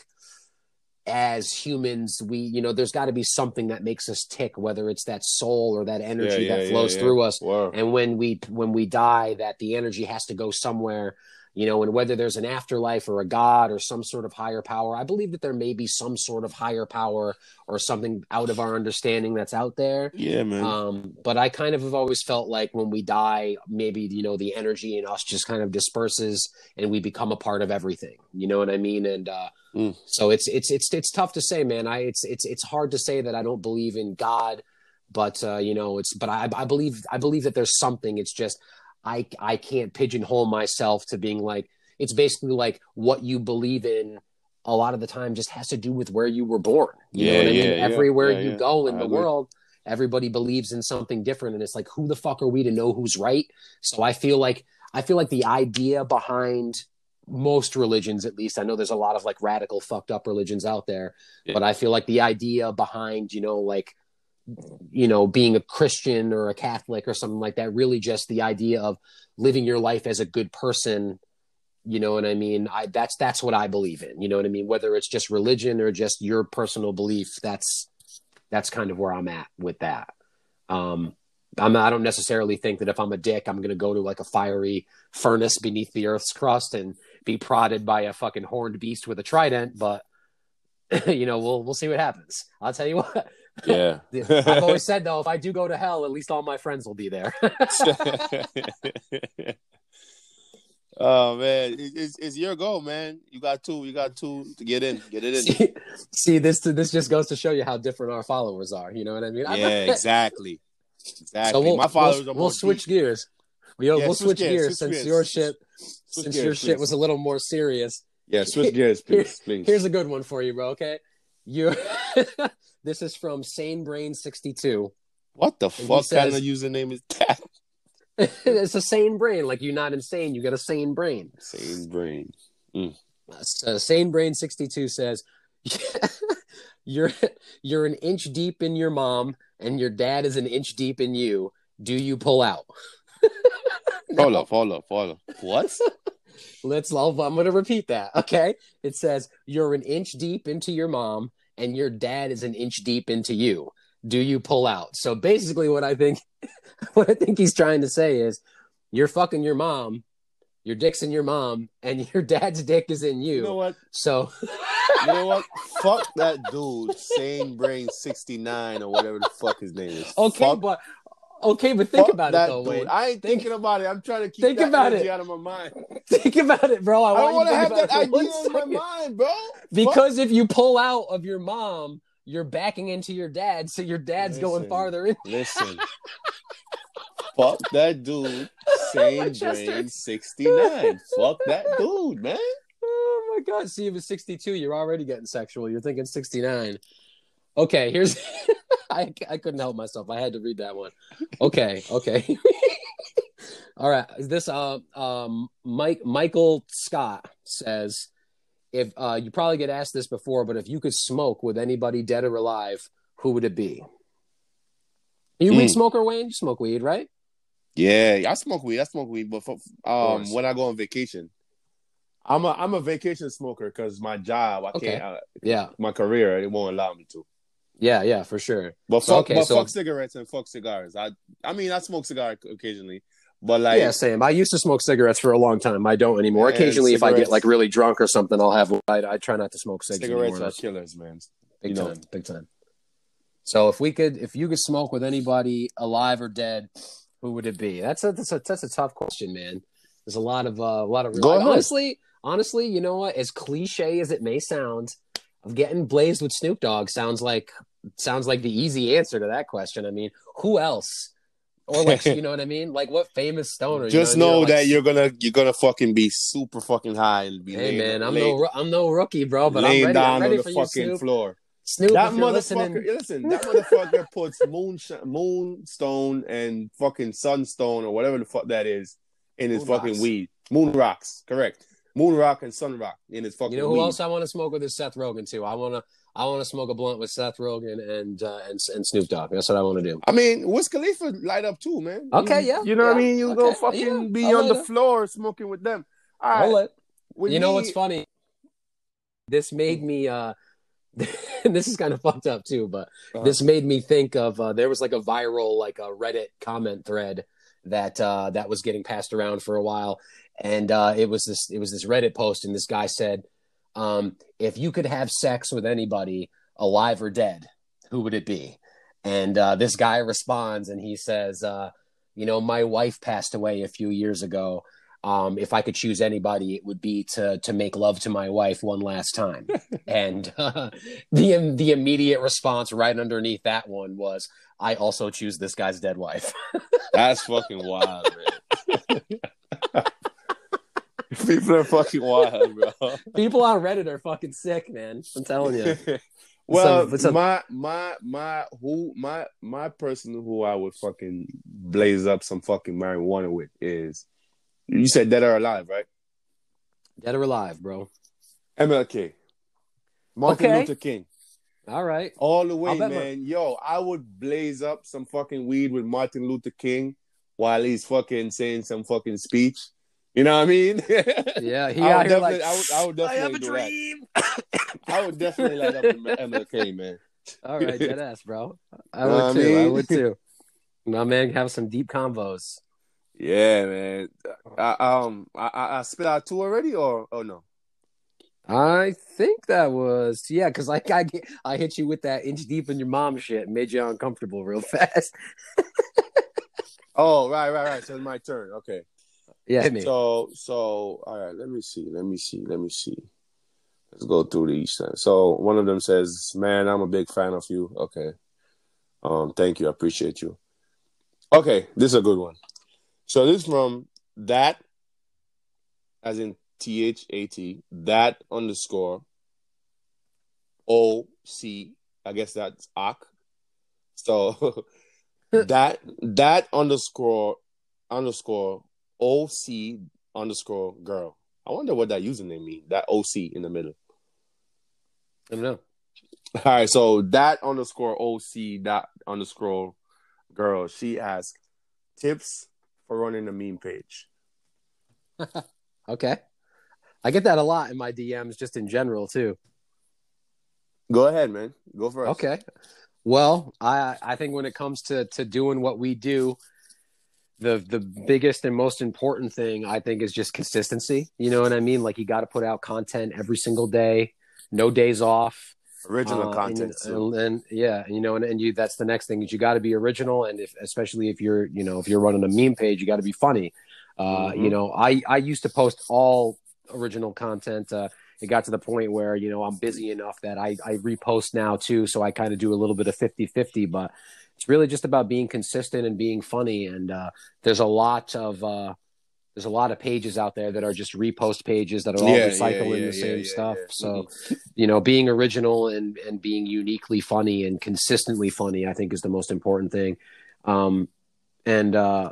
as humans, we, you know, there's got to be something that makes us tick, whether it's that soul or that energy Yeah, that yeah, flows yeah, through us Wow. and when we when we die that the energy has to go somewhere you know and whether there's an afterlife or a god or some sort of higher power i believe that there may be some sort of higher power or something out of our understanding that's out there. Yeah, man. um, but i kind of have always felt like when we die maybe you know the energy in us just kind of disperses and we become a part of everything. You know what i mean? And uh, Mm. so it's it's it's it's tough to say man. I it's it's it's hard to say that i don't believe in god but uh, you know it's but I, I believe i believe that there's something. It's just i i can't pigeonhole myself to being like it's basically like what you believe in a lot of the time just has to do with where you were born you know Yeah, what i mean yeah, yeah. everywhere Yeah, you yeah. go in I the agree. world everybody believes in something different and it's like who the fuck are we to know who's right so i feel like i feel like the idea behind most religions at least i know there's a lot of like radical fucked up religions out there Yeah. but i feel like the idea behind you know like you know being a christian or a catholic or something like that really just the idea of living your life as a good person you know what i mean i that's that's what i believe in you know what i mean whether it's just religion or just your personal belief that's that's kind of where i'm at with that um I'm I don't necessarily think that if I'm a dick, I'm gonna go to like a fiery furnace beneath the Earth's crust and be prodded by a fucking horned beast with a trident. But [laughs] you know, we'll we'll see what happens. I'll tell you what. [laughs] Yeah. I've always said though, if I do go to hell, at least all my friends will be there. [laughs] oh man, it's, it's your goal, man. You got two. You got two to get in. Get it in. see, see, this this just goes to show you how different our followers are. You know what I mean? Yeah, exactly. [laughs] Exactly. So we'll, My followers we'll, are we'll switch deep. gears. We'll, Yeah, we'll switch switch gears, gears, switch since gears. your shit Switch since gears, your shit was a little more serious. Yeah, switch gears, please, please. Here's a good one for you, bro. Okay, you. [laughs] this is from Sane Brain sixty two. what the he fuck kind says- of username is that? [laughs] it's a sane brain. Like you're not insane. You got a sane brain. Sane brain. Uh, sane brain sixty two says. [laughs] You're you're an inch deep in your mom, and your dad is an inch deep in you. Do you pull out? Hold up, hold up, hold up. What? Let's. I'll, I'm going to repeat that. Okay. It says you're an inch deep into your mom, and your dad is an inch deep into you. Do you pull out? So basically, what I think, [laughs] what I think he's trying to say is, you're fucking your mom, your dick's in your mom, and your [laughs] dad's dick is in you. You know what? so [laughs] You know what? Fuck that dude, Sane Brain 69 or whatever the fuck his name is. okay, Fuck- but okay, but think fuck about that it though, dude. Wayne. I ain't Think- thinking about it. I'm trying to keep Think that about energy it. out of my mind. [laughs] Think about it, bro. I, I don't want want to to have that idea it in for my mind, bro. Because if you pull out of your mom, you're backing into your dad, so your dad's going farther in. Listen. [laughs] fuck that dude, Sane Chester. Brain 69. Fuck that dude, man. Oh my god! See, if it's 62, you're already getting sexual. You're thinking 69. Okay, here's. [laughs] I I couldn't help myself. I had to read that one. Okay, okay. [laughs] All right. This uh um Mike Michael Scott says if uh you probably get asked this before, but if you could smoke with anybody dead or alive, who would it be? You a weed Mm. smoker, Wayne? You smoke weed, right? Yeah, I smoke weed. I smoke weed, but for, um, when I go on vacation, I'm a I'm a vacation smoker because my job, I Okay. can't, uh, Yeah, my career, it won't allow me to. Yeah, yeah, for sure. But So, fuck, okay, but so- fuck cigarettes and fuck cigars. I I mean, I smoke cigar occasionally, but like, yeah, same. I used to smoke cigarettes for a long time. I don't anymore. Occasionally, if I get like really drunk or something, I'll have. I, I try not to smoke cigarettes cigarettes anymore. are killers, man. Big you know. time, big time. So if we could, if you could smoke with anybody alive or dead, who would it be? That's a that's a that's a tough question, man. There's a lot of uh, a lot of Go like, ahead. honestly, honestly, you know what? As cliche as it may sound, getting blazed with Snoop Dogg sounds like sounds like the easy answer to that question. I mean, who else? Or like, [laughs] you know what I mean? Like, what famous stoner? you Just know, know I mean? that Like, you're gonna you're gonna fucking be super fucking high and be Hey laying, man, I'm laying, no I'm no rookie, bro, but I'm laying ready. I'm down ready on for the you, fucking Snoop. floor. Snoop, That you're motherfucker, listening, listen, that motherfucker [laughs] puts moonshine, moonstone and fucking sunstone or whatever the fuck that is in his Moon fucking rocks. weed. Moon rocks, correct. Moon rock and sun rock in his fucking You know who weed. else I want to smoke with is Seth Rogen too. I want to I want to smoke a blunt with Seth Rogen and uh, and and Snoop Dogg. That's what I want to do. I mean, Wiz Khalifa light up too, man. Okay, You- yeah, You know what I mean? You okay, go fucking yeah, be I'll on the light up. floor smoking with them. All right. Hold it. with You know what's funny? This made me uh [laughs] this is kind of fucked up too, but Uh-huh. this made me think of uh there was like a viral like a Reddit comment thread that uh that was getting passed around for a while and uh it was this it was this Reddit post and this guy said um if you could have sex with anybody alive or dead, who would it be? And uh this guy responds and he says uh you know my wife passed away a few years ago um, if I could choose anybody, it would be to to make love to my wife one last time. [laughs] and uh, the the immediate response right underneath that one was, "I also choose this guy's dead wife." That's fucking wild, man. [laughs] People are fucking wild, bro. [laughs] People on Reddit are fucking sick, man. I'm telling you. [laughs] well, my my my who my my person who I would fucking blaze up some fucking marijuana with is you said dead or alive, right? Dead or alive, bro. MLK, Martin Okay. Luther King, All right. all the way, I'll my- man. Yo, I would blaze up some fucking weed with Martin Luther King while he's fucking saying some fucking speech. You know what I mean? Yeah, he [laughs] I out would here definitely, like, I would, I would definitely do that. I would definitely light up with [laughs] MLK, man. All right, [laughs] dead ass, bro. I would what I too. I would too. My man, have some deep convos. Yeah, man. I, um, I, I spit out two already, or oh no? I think that was yeah, because like I get, I hit you with that inch deep in your mom shit, and made you uncomfortable real fast. oh right, right, right. So it's my turn. Okay. Yeah, hit me. So so all right. Let me see. Let me see. Let me see. Let's go through these. So one of them says, "Man, I'm a big fan of you." Okay. Um, thank you. I appreciate you. Okay, this is a good one. So this is from that, as in T H A T, that underscore O C. I guess that's Ak. So [laughs] that that underscore underscore O C underscore girl. I wonder what that username means. That O C in the middle. I don't know. All right, so that underscore OC dot underscore girl, she asked tips for running a meme page. [laughs] okay. I get that a lot in my DMs just in general too. Go ahead, man. Go for first. Okay. Well, I I think when it comes to to doing what we do, the the biggest and most important thing I think is just consistency. You know what I mean? Like you got to put out content every single day, no days off. Original uh, content, and, and, and, yeah, you know, and, and you that's the next thing is you got to be original, and if especially if you're you know if you're running a meme page, you got to be funny. Uh, mm-hmm. You know, I I used to post all original content. Uh, it got to the point where, you know, I'm busy enough that I, I repost now too. So I kind of do a little bit of 50 50, but it's really just about being consistent and being funny. And uh, there's a lot of, uh, there's a lot of pages out there that are just repost pages that are all yeah, recycling yeah, yeah, the same stuff. So, mm-hmm. you know, being original and, and being uniquely funny and consistently funny, I think is the most important thing. Um, and uh,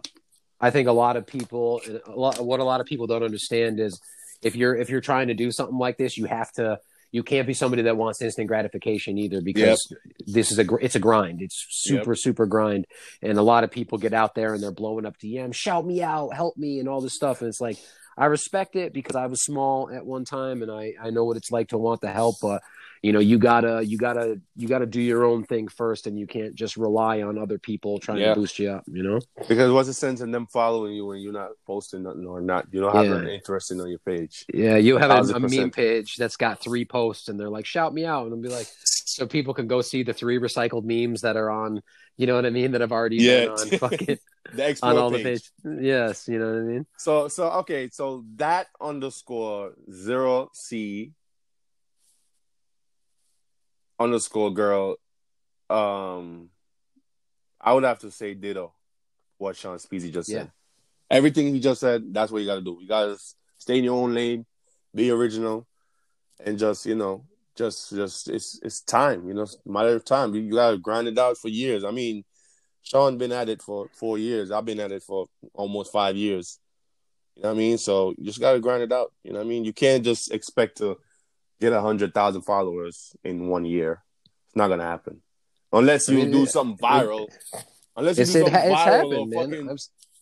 I think a lot of people, a lot, what a lot of people don't understand is if you're if you're trying to do something like this, you have to you can't be somebody that wants instant gratification either because yep. this is a it's a grind. It's super yep. super grind, and a lot of people get out there and they're blowing up DMs, shout me out, help me, and all this stuff, and it's like I respect it because I was small at one time and I I know what it's like to want the help, but you know you gotta you gotta you gotta do your own thing first and you can't just rely on other people trying yeah. to boost you up you know because what's the sense in them following you when you're not posting nothing or not you don't have yeah. nothing interesting on your page yeah you have a, a, meme page that's got three posts and they're like shout me out and i'll be like so people can go see the three recycled memes that are on you know what i mean that have already yeah. been on [laughs] fucking [laughs] the on all page. the page yes you know what i mean so so okay so that underscore zero c underscore girl, um, I would have to say ditto what Sean Speezy just said. Everything he just said, that's what you got to do. You got to stay in your own lane, be original, and just you know, just just it's it's time. You know, matter of time. You, you got to grind it out for years. I mean, Sean been at it for four years. I've been at it for almost five years. You know what I mean? So you just got to grind it out. You know what I mean? You can't just expect to get a hundred thousand followers in one year. It's not gonna happen unless you I mean, do something viral. Unless you do something it, viral happened.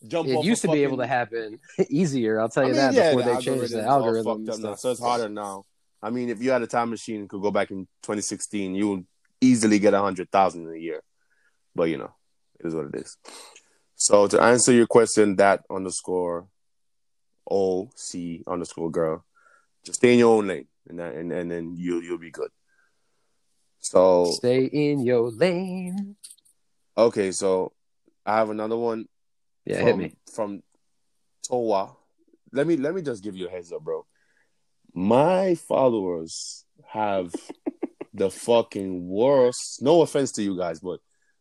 Jump it used to fucking... be able to happen [laughs] easier. I'll tell you I mean, that yeah, before the they changed the algorithm. Now, so it's harder now. I mean, if you had a time machine and could go back in 2016, you would easily get a hundred thousand in a year. But you know, it is what it is. So to answer your question, that underscore O C underscore girl, just stay in your own lane and that, and and then you you'll be good. So stay in your lane. Okay, so I have another one. Yeah, from, hit me from Towa. Let me let me just give you a heads up, bro. My followers have the fucking worst. No offense to you guys, but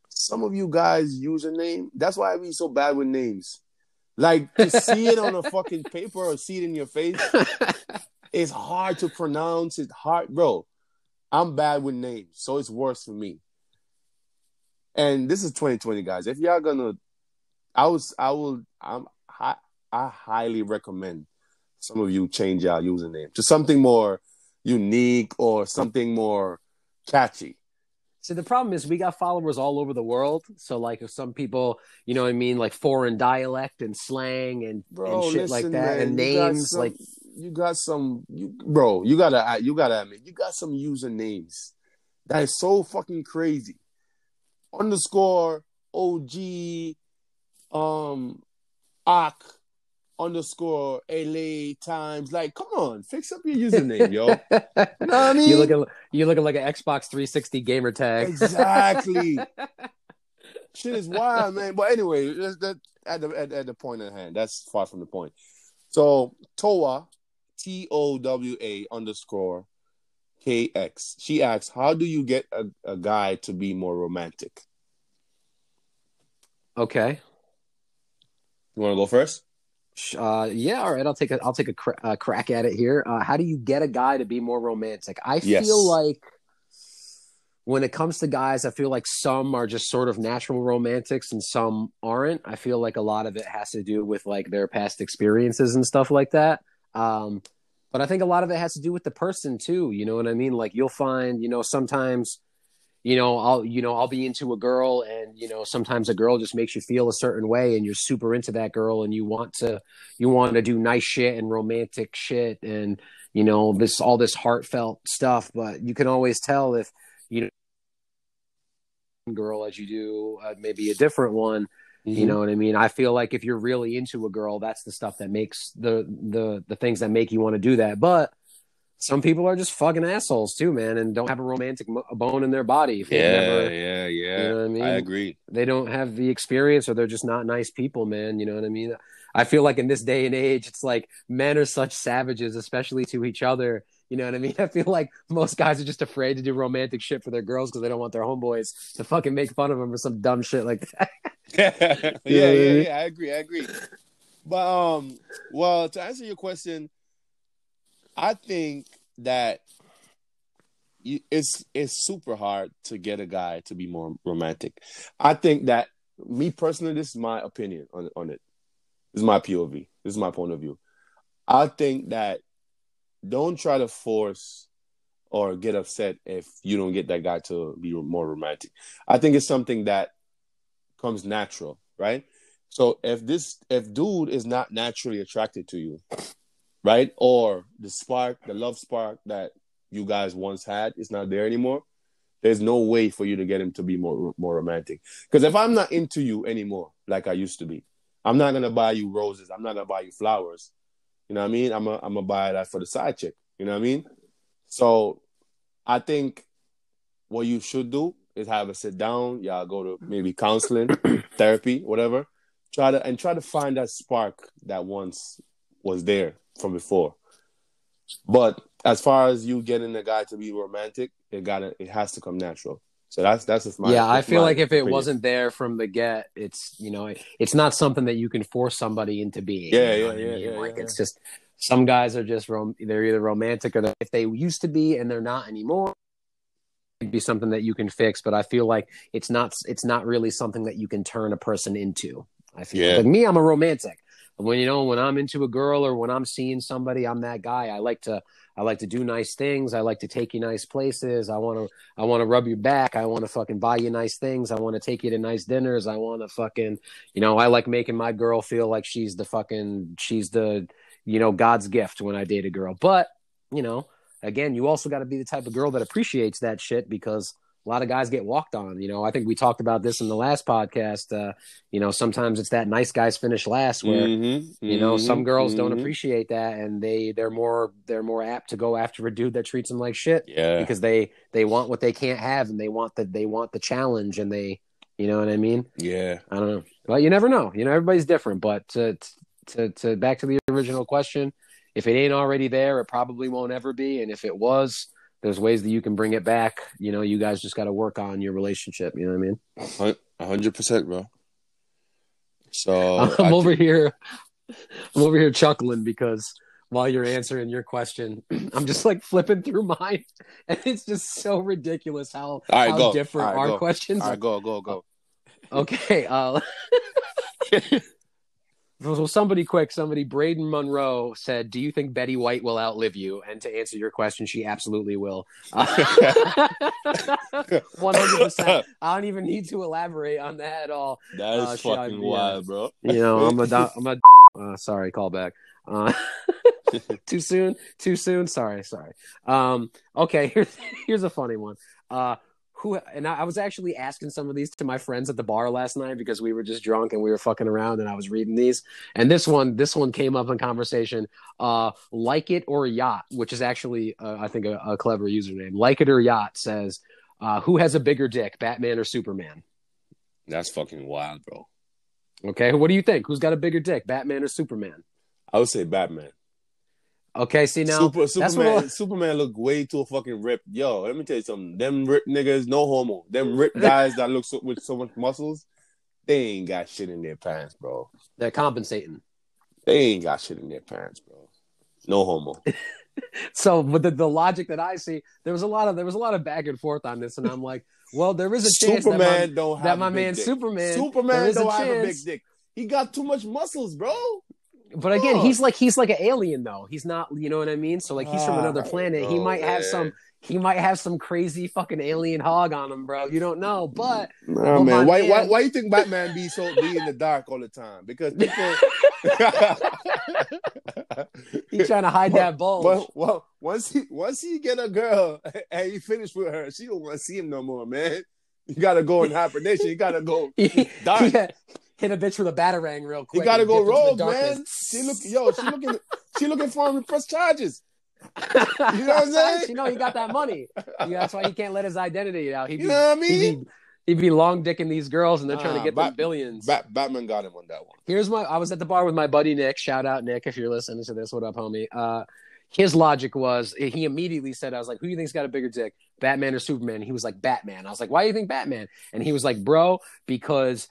some of you guys username. That's why I be so bad with names. Like to see it on a [laughs] fucking paper or see it in your face. It's hard to pronounce. It's hard, bro. I'm bad with names, so it's worse for me. And this is 2020, guys. If y'all gonna, I was, I will, I'm, I, I highly recommend some of you change your username to something more unique or something more catchy. So the problem is we got followers all over the world. So like if some people, you know what I mean, like foreign dialect and slang and, Bro, and shit listen, like that man, and names some, like you got some you bro, you gotta you gotta admit, you got some usernames that is so fucking crazy. Underscore OG um Ak underscore LA Times. Like, come on, fix up your username, yo. [laughs] you know what I mean? You looking you looking like an Xbox 360 gamer tag. Exactly. [laughs] Shit is wild, man. But anyway, that at the at, at the point at hand. That's far from the point. So Towa, T O W A underscore K X. She asks, "How do you get a, a guy to be more romantic?" okay. You want to go first? Uh, yeah, all right. I'll take a I'll take a cra- uh, crack at it here. Uh, how do you get a guy to be more romantic? I Yes. feel like when it comes to guys, I feel like some are just sort of natural romantics and some aren't. I feel like a lot of it has to do with like their past experiences and stuff like that. Um, but I think a lot of it has to do with the person too. You know what I mean? Like you'll find, you know, sometimes, you know, I'll, you know, I'll be into a girl and, you know, sometimes a girl just makes you feel a certain way and you're super into that girl and you want to, you want to do nice shit and romantic shit and, you know, this, all this heartfelt stuff. But you can always tell if, you know, girl as you do uh, maybe a different one you know what i mean? I feel like if you're really into a girl that's the stuff that makes the the the things that make you want to do that. But some people are just fucking assholes too man and don't have a romantic mo- bone in their body Yeah, never- yeah, yeah. you know I mean? I agree. they don't have the experience or they're just not nice people man you know what i mean i feel like in this day and age it's like men are such savages especially to each other you know what i mean [laughs] i feel like most guys are just afraid to do romantic shit for their girls because they don't want their homeboys to fucking make fun of them for some dumb shit like that [laughs] [laughs] yeah, Yeah. yeah, yeah. I agree. I agree. But um, well, to answer your question, I think that you, it's it's super hard to get a guy to be more romantic. I think that me personally, this is my opinion on on it. This is my POV. This is my point of view. I think that don't try to force or get upset if you don't get that guy to be more romantic. I think it's something that comes natural, right? So if this if dude is not naturally attracted to you, right? Or the spark, the love spark that you guys once had is not there anymore, there's no way for you to get him to be more more romantic. Because if I'm not into you anymore, like I used to be, I'm not gonna buy you roses. I'm not gonna buy you flowers. You know what I mean? I'm a, I'm gonna buy that for the side chick. You know what I mean? So I think what you should do is have a sit down. Y'all go to maybe counseling, [clears throat] therapy, whatever. Try to and try to find that spark that once was there from before. But as far as you getting the guy to be romantic, it gotta it has to come natural. So that's that's just my yeah i feel like if it opinion. wasn't there from the get it's you know it's not something that you can force somebody into being Yeah, you know yeah, what I yeah, mean? yeah, like yeah. it's just some guys are just rom- they're either romantic or if they used to be and they're not anymore it'd be something that you can fix but i feel like it's not it's not really something that you can turn a person into i feel Yeah. like me i'm a romantic when you know when i'm into a girl or when i'm seeing somebody i'm that guy. I like to i like to do nice things. I like to take you nice places. I want to i want to rub your back. I want to fucking buy you nice things. I want to take you to nice dinners. I want to fucking you know i like making my girl feel like she's the fucking she's the you know god's gift when i date a girl. But you know again you also got to be the type of girl that appreciates that shit because a lot of guys get walked on you know i think we talked about this in the last podcast uh you know sometimes it's that nice guys finish last where Mhm, you know some mhm, girls don't mhm. appreciate that and they they're more they're more apt to go after a dude that treats them like shit Yeah. because they they want what they can't have and they want the they want the challenge and they you know what i mean Yeah. i don't know well you never know you know everybody's different but to to to back to the original question if it ain't already there it probably won't ever be and if it was there's ways that you can bring it back you know you guys just got to work on your relationship you know what i mean A hundred percent, bro. So [laughs] I'm I over here. I'm over here chuckling because while you're answering your question, [clears throat] I'm just like flipping through mine, [laughs] and it's just so ridiculous how right, how go. different right, our go. questions. All are. go, go, go. Okay. Uh, [laughs] so somebody quick, somebody Braden Monroe said, "Do you think Betty White will outlive you?" And to answer your question, she absolutely will. [laughs] One hundred percent. I don't even need to elaborate on that at all. That is Uh, fucking wild, bro. You know, I'm a, do- I'm a. Uh, sorry, call back. Uh, [laughs] [laughs] too soon. Too soon. Sorry, sorry. Um, okay, here's here's a funny one. Uh, who and I, I was actually asking some of these to my friends at the bar last night because we were just drunk and we were fucking around and I was reading these. And this one this one came up in conversation uh like it or yacht which is actually uh, I think a, a, clever username. Like it or yacht says uh who has a bigger dick Batman or Superman? That's fucking wild bro. Okay what do you think? Who's got a bigger dick Batman or Superman? I would say Batman Okay, see now Super, Superman, Superman look way too fucking ripped. Yo, let me tell you something. Them ripped niggas, no homo. Them ripped [laughs] guys that look so, with so much muscles, they ain't got shit in their pants, bro. They're compensating. They ain't got shit in their pants, bro. No homo. [laughs] so, but the, the logic that I see, there was a lot of there was a lot of back and forth on this, and I'm like, well, there is a chance Superman that my, don't have that my man dick. Superman Superman don't have a big dick. He got too much muscles, bro. But again, oh. he's like he's like an alien though. He's not, you know what I mean? So like he's from ah, another planet. Oh, he might man. have some he might have some crazy fucking alien hog on him, bro. You don't know. But nah, man. Why man, why why you think Batman be so be in the dark all the time? Because people [laughs] He's trying to hide that [laughs] bulge. Well, well, once he once he get a girl [laughs] and he finish with her, she don't want to see him no more, man. You gotta go in hibernation. You gotta go dark. Yeah hit a bitch with a batarang real quick. You gotta go rogue, man. She look, yo, she looking, she looking for him to press charges. You know what I'm [laughs] saying? you know he got that money. That's why he can't let his identity out. He'd be, you know what I mean? He'd be, he'd be long dicking these girls, and they're trying to get Bat- billions. Bat- Batman got him on that one. Here's my. I was at the bar with my buddy Nick. Shout out Nick if you're listening to this. What up, homie? Uh, his logic was he immediately said, I was like, who do you think's got a bigger dick, Batman or Superman? He was like, Batman. I was like, why do you think Batman? And he was like, bro, because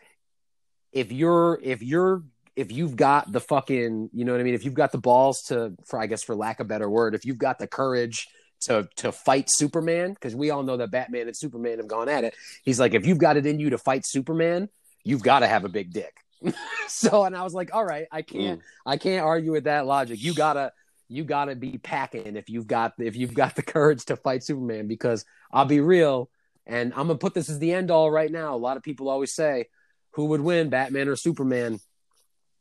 if you're if you're if you've got the fucking you know what I mean? If you've got the balls to for I guess for lack of a better word if you've got the courage to to fight Superman because we all know that Batman and Superman have gone at it. He's like if you've got it in you to fight Superman you've got to have a big dick. [laughs] So and I was like all right I can't mm. I can't argue with that logic. You gotta you gotta be packing if you've got if you've got the courage to fight Superman because I'll be real and I'm gonna put this as the end all right now. A lot of people always say who would win, Batman or Superman?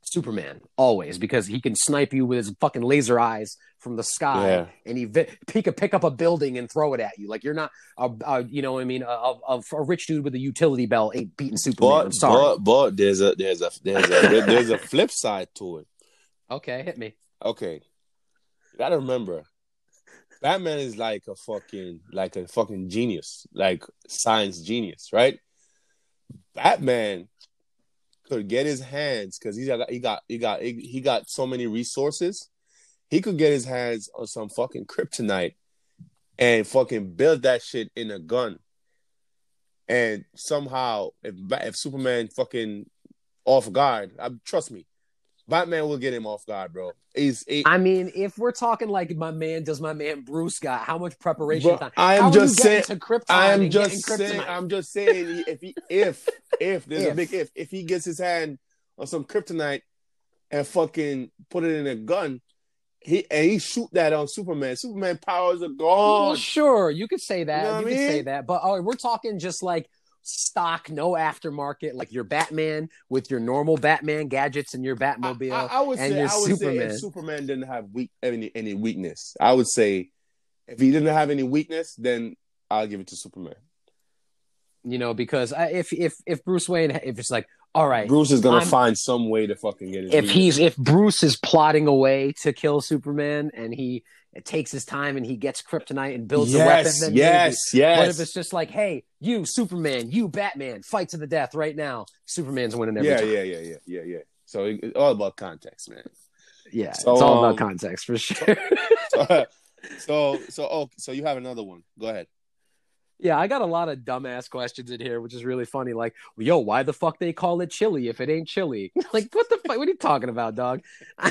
Superman always because he can snipe you with his fucking laser eyes from the sky yeah. and he vi- he could pick up a building and throw it at you like you're not a, a you know what I mean a, a, a, rich dude with a utility belt ain't beating Superman. But, sorry, but, but there's a there's a there's a there's a flip side to it. Okay, hit me. Okay, you gotta remember, Batman is like a fucking like a fucking genius, like science genius, right? Batman could get his hands because he got he got he got he got so many resources. He could get his hands on some fucking kryptonite and fucking build that shit in a gun. And somehow, if if Superman fucking off guard, I, trust me, Batman will get him off guard, bro. He's. He, I mean, if we're talking like my man, does my man Bruce got how much preparation time? I am just saying. I am just saying. I'm just saying. If he, if if there's if. a big if, if he gets his hand on some kryptonite and fucking put it in a gun, he and he shoot that on Superman. Superman powers are gone. Well, sure, you could say that. You, know you could mean? say that, but oh, we're talking just like stock, no aftermarket, like your Batman with your normal Batman gadgets and your Batmobile. I, I, I would say, I would Superman. say Superman didn't have weak any any weakness. I would say if he didn't have any weakness, then I'll give it to Superman. You know, because if if if Bruce Wayne, if it's like, all right, Bruce is gonna I'm, find some way to fucking get his. If weakness. he's if Bruce is plotting a way to kill Superman and he it takes his time and he gets kryptonite and builds yes, a weapon. Then yes, maybe. yes. What if it's just like, hey, you Superman, you Batman, fight to the death right now? Superman's winning every yeah, time. Yeah, yeah, yeah, yeah, yeah. So it's all about context, man. Yeah, so, it's all um, about context for [laughs] sure. so, so, so, oh, so you have another one. Go ahead. Yeah, I got a lot of dumbass questions in here, which is really funny. Like, yo, why the fuck they call it chili if it ain't chili? like, what the fuck? What are you talking about, dog? [laughs]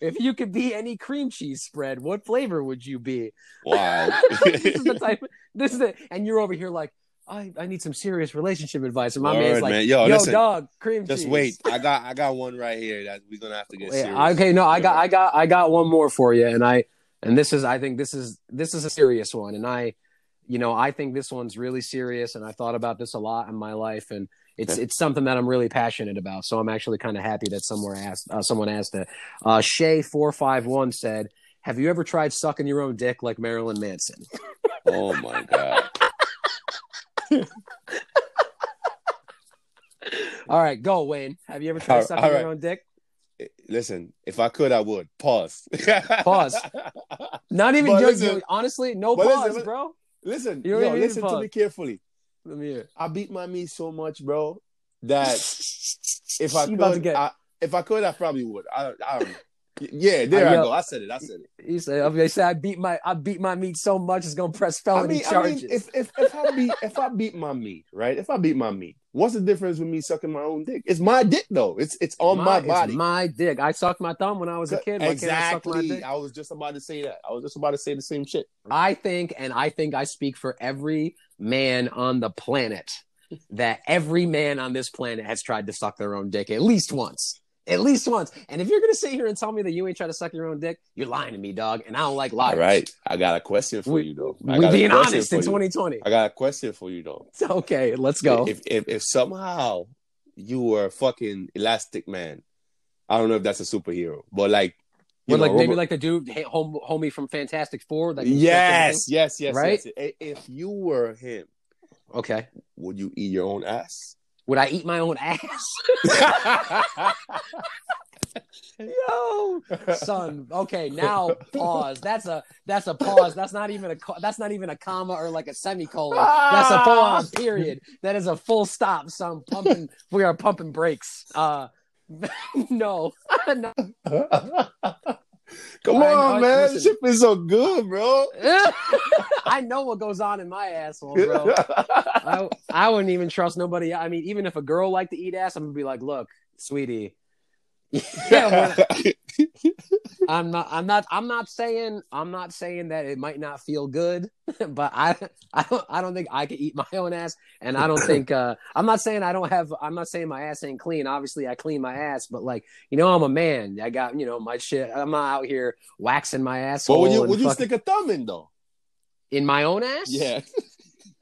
if you could be any cream cheese spread, what flavor would you be? Wow. [laughs] this is the type. This is it. And you're over here like, I, I need some serious relationship advice. And my Word, man's like, man. yo, yo listen, dog, cream just cheese. Just wait. I got I got one right here that we're gonna have to get. Serious. Okay, no, I got I got I got one more for you, and I and this is I think this is this is a serious one, and I you know, I think this one's really serious, and I thought about this a lot in my life, and it's okay. it's something that I'm really passionate about. So I'm actually kind of happy that somewhere asked uh, someone asked it. Uh, Shay four five one said, "Have you ever tried sucking your own dick like Marilyn Manson?" [laughs] oh my god. [laughs] All right, go Wayne. Have you ever tried All- sucking all your own dick? Listen, if I could, I would. Pause. [laughs] Pause. Not even But you- listen- you- honestly, no but pause, listen, bro. listen, yo, even need to listen to pause. me carefully. Let me hear. I beat my meat so much, bro, that [laughs] if I You about to could, get- I, if I could, I probably would. I, I don't know. Yeah, [laughs] there Uh, I go. I said it. I said it. He said, "They said I beat my I beat my meat so much it's gonna press I felony mean, I charges." mean, if, if if I beat if I beat my meat, right? If I beat my meat, what's the difference with me sucking my own dick? It's my dick though. It's it's on my, it's body. my dick. I sucked my thumb when I was a kid. Why can't I suck my exactly. dick? I was just about to say that. I was just about to say the same shit. I think, and I think I speak for every man on the planet, that every man on this planet has tried to suck their own dick at least once. At least once. And if you're gonna sit here and tell me that you ain't tried to suck your own dick, you're lying to me, dog. And I don't like liars. All right, I got a question for We- you though. I We being honest in you. 2020. I got a question for you though. Okay, let's go. If if if somehow you were a fucking elastic man, I don't know if that's a superhero, but like, you know, like maybe Robert- like the dude, hey, home, homie from Fantastic Four. Stretch yes, yes, yes, Right? yes. If you were him. Okay. would you eat your own ass? Would I eat my own ass? [laughs] Yo, son. Okay, now pause. That's a that's a pause. That's not even a that's not even a comma or like a semicolon. That's a full on period. That is a full stop. Son, pumping. We are pumping brakes. Uh, [laughs] no, [laughs] no. Come I- on, man. listen. This shit is so good, bro. [laughs] I know what goes on in my asshole, bro. [laughs] I, I wouldn't even trust nobody. I mean, even if a girl liked to eat ass, I'm gonna be like, look, sweetie. Yeah, [laughs] I'm not. I'm not. I'm not saying. I'm not saying that it might not feel good, [laughs] but I. I don't. I don't think I could eat my own ass, and I don't think. uh I'm not saying I don't have. I'm not saying my ass ain't clean. Obviously, I clean my ass, but like you know, I'm a man. I got you know my shit. I'm not out here waxing my asshole. but would you would you fucking- stick a thumb in though? in my own ass? Yeah. [laughs]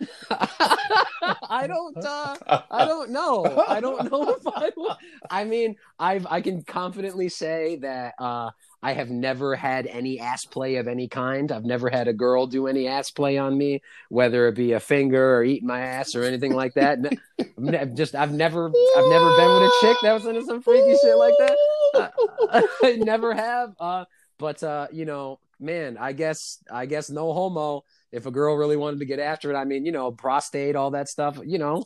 [laughs] I don't. uh I don't know. I don't know if I. [laughs] Would. I mean, I've I can confidently say that uh, I have never had any ass play of any kind. I've never had a girl do any ass play on me, whether it be a finger or eating my ass or anything like that. I've just I've never I've never been with a chick that was into some freaky shit like that. I, [laughs] I never have. Uh, but uh, you know, man, I guess I guess no homo. If a girl really wanted to get after it, I mean, you know, prostate, all that stuff, you know.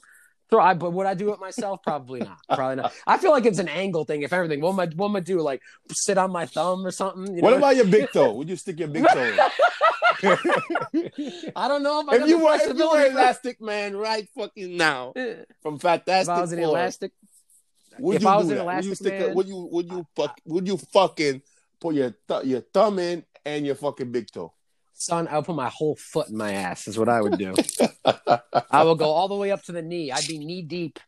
Throw, I, but would I do it myself? Probably not. Probably not. I feel like it's an angle thing. If everything, what am I, what am I do? Like sit on my thumb or something? You What know? about your big [laughs] toe? Would you stick your big toe in? [laughs] I don't know if I if you were if you were elastic man right fucking now Eh, from if Fantastic I was an elastic, would if you I was do an that? would you elastic stick a, would you would you fuck would you fucking put your th- your thumb in and your fucking big toe? Son, I would put my whole foot in my ass. Is what I would do. [laughs] I will go all the way up to the knee. I'd be knee deep.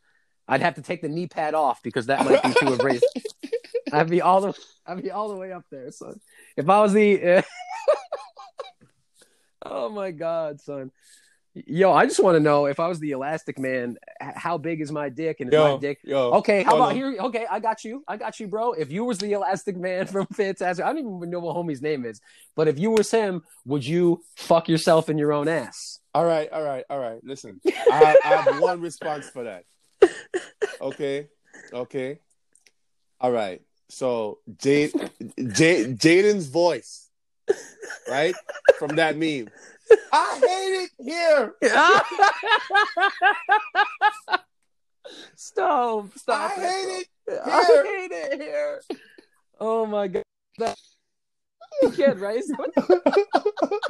I'd have to take the knee pad off because that might be too abrasive. [laughs] I'd be all the I'd be all the way up there, son. If I was the [laughs] Oh my god, son. Yo, I just want to know if I was the elastic man, how big is my dick and is yo, my dick yo. Okay, how about here? Okay, I got you. I got you, bro. If you was the elastic man [laughs] from Fantastic, I don't even know what homie's name is, but if you was him, would you fuck yourself in your own ass? All right, all right, all right. Listen, I have, I have one response for that. Okay, okay, all right. So Jade, Jade, Jaden's voice, right from that meme. I hate it here. [laughs] stop! Stop! I hate it. I hate it here. Oh my god! That kid, right?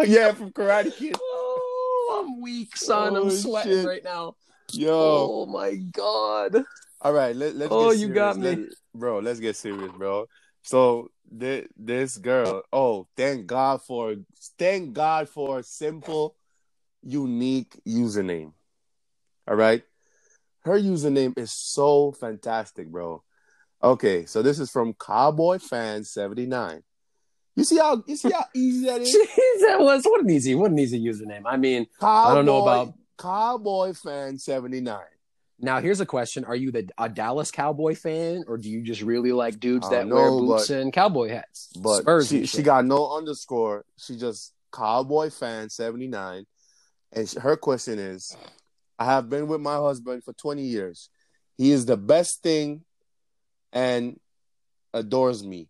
yeah, from Karate Kid. oh, I'm weak, son. Oh, I'm sweating shit. right now. Yo, Oh my god! all right. Let, let's. Oh, get you serious. got me. Let- bro. Let's get serious, bro. So this this girl. Oh, thank God for thank God for a simple, unique username. All right, her username is so fantastic, bro. Okay, so this is from Cowboy Fan seventy nine. You see how you see how easy that is. [laughs] Jeez, that was what an easy, what an easy username. I mean, Cowboy, don't know about- Cowboy Fan seventy nine. Now here's a question: Are you the a Dallas Cowboy fan, or do you just really like dudes that don't wear boots but- and cowboy hats? But Spurs she she got no underscore. She just Cowboy fan seventy nine, and sh her question is, I have been with my husband for 20 years. He is the best thing and adores me,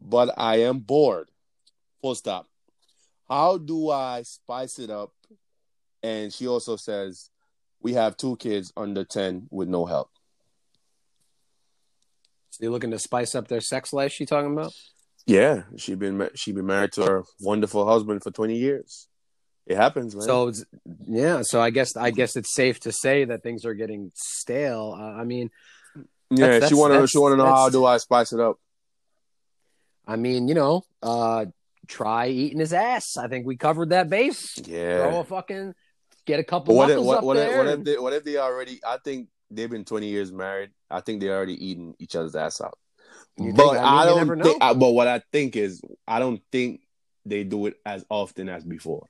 but I am bored. Full stop. How do I spice it up? And she also says, we have two kids under 10 with no help. So you're looking to spice up their sex life? She talking about? Yeah, she been she been married to her wonderful husband for 20 years. It happens, man. So yeah, so I guess I guess it's safe to say that things are getting stale. Uh, I mean, yeah, she want to she want to know how do I spice it up. I mean, you know, uh, try eating his ass. I think we covered that base. Yeah, throw a fucking get a couple. what if, what, what, if, what if they what if they already? I think they've been 20 years married. I think they already eating each other's ass out. You but think? I, I, don't think. I, but what I think is, I don't think they do it as often as before.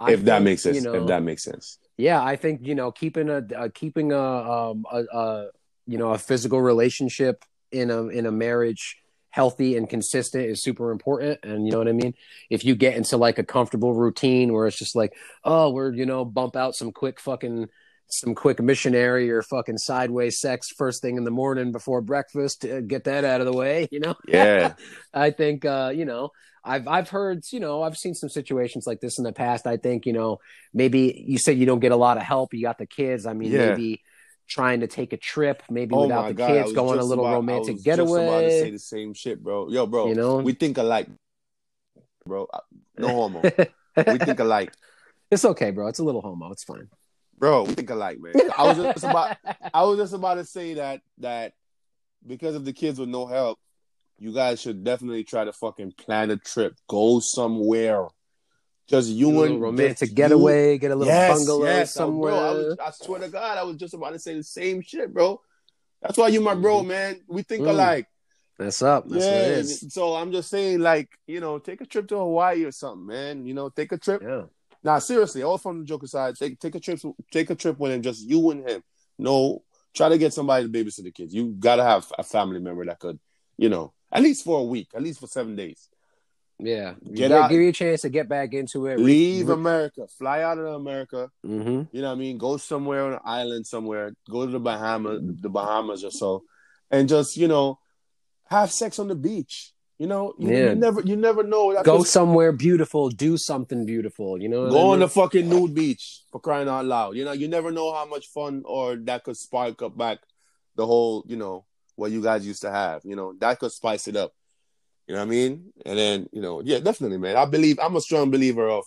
I if that makes sense. you know, if that makes sense. Yeah, I think you know keeping a uh, keeping a, um, a, a you know a physical relationship in a in a marriage healthy and consistent is super important and you know what i mean if you get into like a comfortable routine where it's just like oh we're you know bump out some quick fucking some quick missionary or fucking sideways sex first thing in the morning before breakfast to get that out of the way you know Yeah. [laughs] i think uh you know I've I've heard, you know, I've seen some situations like this in the past. I think, you know, maybe you said you don't get a lot of help. You got the kids. I mean, Yeah. maybe trying to take a trip, maybe Oh without the God, kids, going a little about- I romantic was just about to getaway. say the same shit, bro. Yo, bro. You know? we think alike, bro. No homo. we think alike, [laughs] it's okay, bro. It's a little homo. It's fine. bro. We think alike, man. I was just about. I was just about to say that that because of the kids with no help, you guys should definitely try to fucking plan a trip. Go somewhere. Just you and romantic just you- getaway, get a little Yes, bungalow yes, somewhere. Bro, I, was, I swear to God, I was just about to say the same shit, bro. That's why you my bro, man. We think Mm. alike. That's up. That's yeah. what it is. So I'm just saying, like, you know, take a trip to Hawaii or something, man. You know, take a trip. Yeah. Nah, seriously, all from the joke aside, take take a trip, take a trip with him, just you and him. No, try to get somebody to babysit the kids. You gotta have a family member that could, you know, at least for a week, at least for seven days. Yeah. Get Give- out- Give you a chance to get back into it. Leave America, fly out of America. hmm You know what I mean? Go somewhere on an island somewhere. Go to the Bahamas, the Bahamas or so, and just you know, have sex on the beach. You know, you, Yeah. you never, you never know. That Go somewhere beautiful. Do something beautiful. You know. what I Go on the fucking nude beach for crying out loud. You know, you never know how much fun or that could spark up back the whole, you know, what you guys used to have. You know, that could spice it up. You know what I mean? And then, you know, yeah, definitely, man. I believe I'm a strong believer of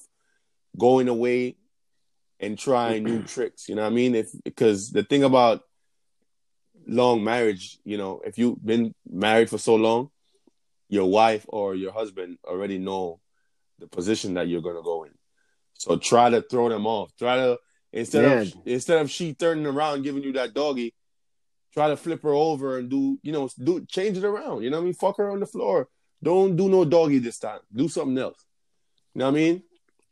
going away and trying new [clears throat] tricks. You know what I mean? If because the thing about long marriage, you know, if you've been married for so long, your wife or your husband already know the position that you're gonna go in. So try to throw them off. Try to instead of instead of she turning around giving you that doggy, try to flip her over and do you know do change it around. You know what I mean? Fuck her on the floor. Don't do no doggy this time. Do something else. You know what I mean?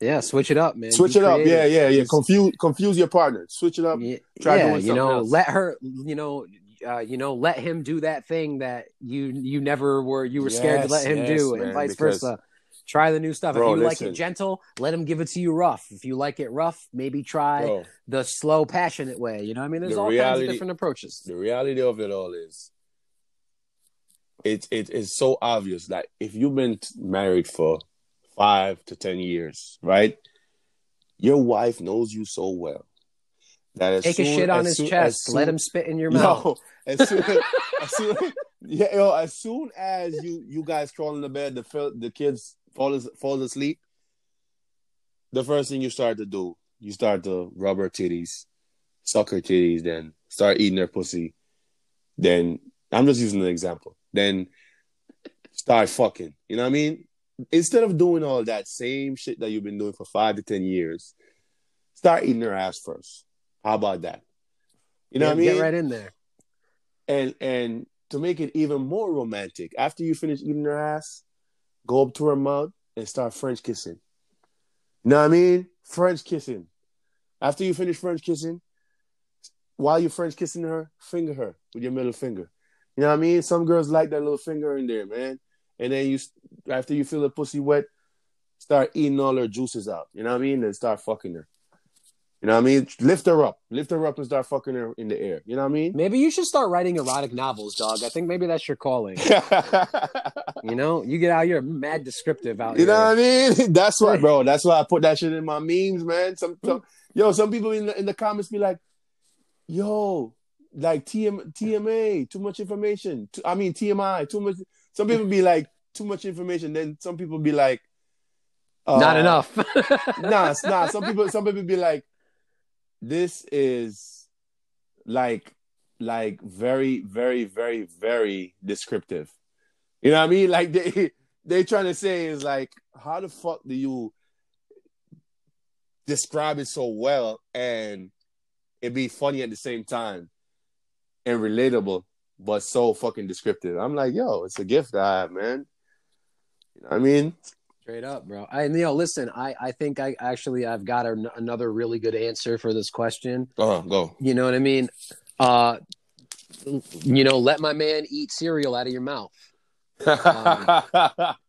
Yeah, switch it up, man. Switch Be it up. Yeah, yeah, yeah. Confuse confuse your partner. Switch it up. Yeah, Try yeah, doing you know, else. let her, you know, uh, you know, let him do that thing that you you never were you were scared to let him yes, do, man, and vice because- versa. Try the new stuff. Bro, if you like it gentle, let him give it to you rough. If you like it rough, maybe try Bro, the slow, passionate way. You know what I mean? There's The all kinds of different approaches. the reality of it all is it, it is so obvious that if you've been married for five to ten years, right? Your wife knows you so well that as Take a shit on his soon- chest. as let him spit in your [laughs] mouth. No, as soon, [laughs] as soon, yeah, yo, as soon as you you guys crawl in the bed, the the kids fall falls asleep. The first thing you start to do, you start to rub her titties, suck her titties, then start eating her pussy. Then I'm just using an example. Then start fucking. You know what I mean? Instead of doing all that same shit that you've been doing for five to ten years, start eating her ass first. How about that? You know Yeah, what I mean? Get right in there. and and to make it even more romantic, after you finish eating her ass, go up to her mouth and start French kissing. You know what I mean? French kissing. After you finish French kissing, while you're French kissing her, finger her with your middle finger. You know what I mean? Some girls like that little finger in there, man. And then you, after you feel the pussy wet, start eating all her juices out. You know what I mean? And start fucking her. You know what I mean? Lift her up, lift her up, and start fucking her in the air. You know what I mean? Maybe you should start writing erotic novels, dog. I think maybe that's your calling. [laughs] you know, you get out here mad descriptive out You here. know what I mean? [laughs] That's why, bro. That's why I put that shit in my memes, man. Some, some yo, some people in the in the comments be like, "Yo, like TM, TMA, too much information." I mean TMI, too much. Some people be like, "Too much information." Then some people be like, uh, Not enough. [laughs] nah, nah. Some people, some people be like, "This is like, like very, very, very, very descriptive." You know what I mean? Like they, they trying to say is like, how the fuck do you describe it so well and it be funny at the same time and relatable, but so fucking descriptive? I'm like, yo, it's a gift I have, man. You know what I mean? Straight up, bro. I you know, listen, I I think I actually I've got a, another really good answer for this question. Oh, go. You know what I mean? Uh you know, let my man eat cereal out of your mouth. [laughs]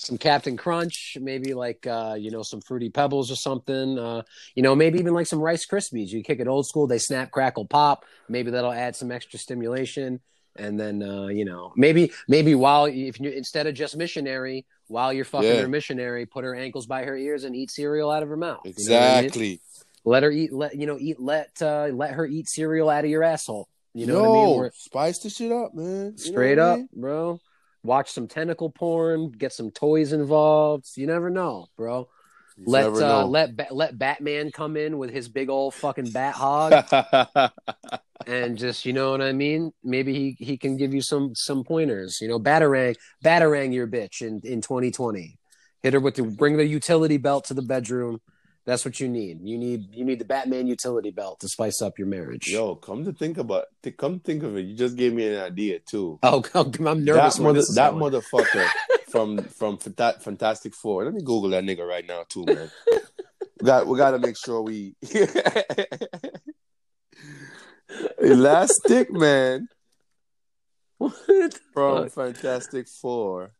Some Captain Crunch, maybe like uh, you know, some fruity pebbles or something. Uh, you know, maybe even like some Rice Krispies. You kick it old school, they snap, crackle, pop. Maybe that'll add some extra stimulation. And then uh, you know, maybe maybe while if you instead of just missionary, while you're fucking Yeah. her missionary, put her ankles by her ears and eat cereal out of her mouth. You know I mean? exactly. Let her eat. Let you know. Eat. Let uh, let her eat cereal out of your asshole. You know Yo, what I mean? Where- spice the shit up, man. You straight what I up, mean? bro. Watch some tentacle porn. Get some toys involved. You never know, bro. You Let uh, know. let ba- let Batman come in with his big old fucking bat hog [laughs] and just you know what I mean. Maybe he he can give you some some pointers. You know, batarang batarang your bitch in in 2020. Hit her with the bring the utility belt to the bedroom. That's what you need. You need you need the Batman utility belt to spice up your marriage. Yo, come to think about, to come think of it, you just gave me an idea too. Oh, [laughs] I'm nervous. that mother, that motherfucker [laughs] from from Fantastic Four. Let me Google that nigga right now too, man. we got we got to make sure we [laughs] Elastic Man What from? Fantastic Four.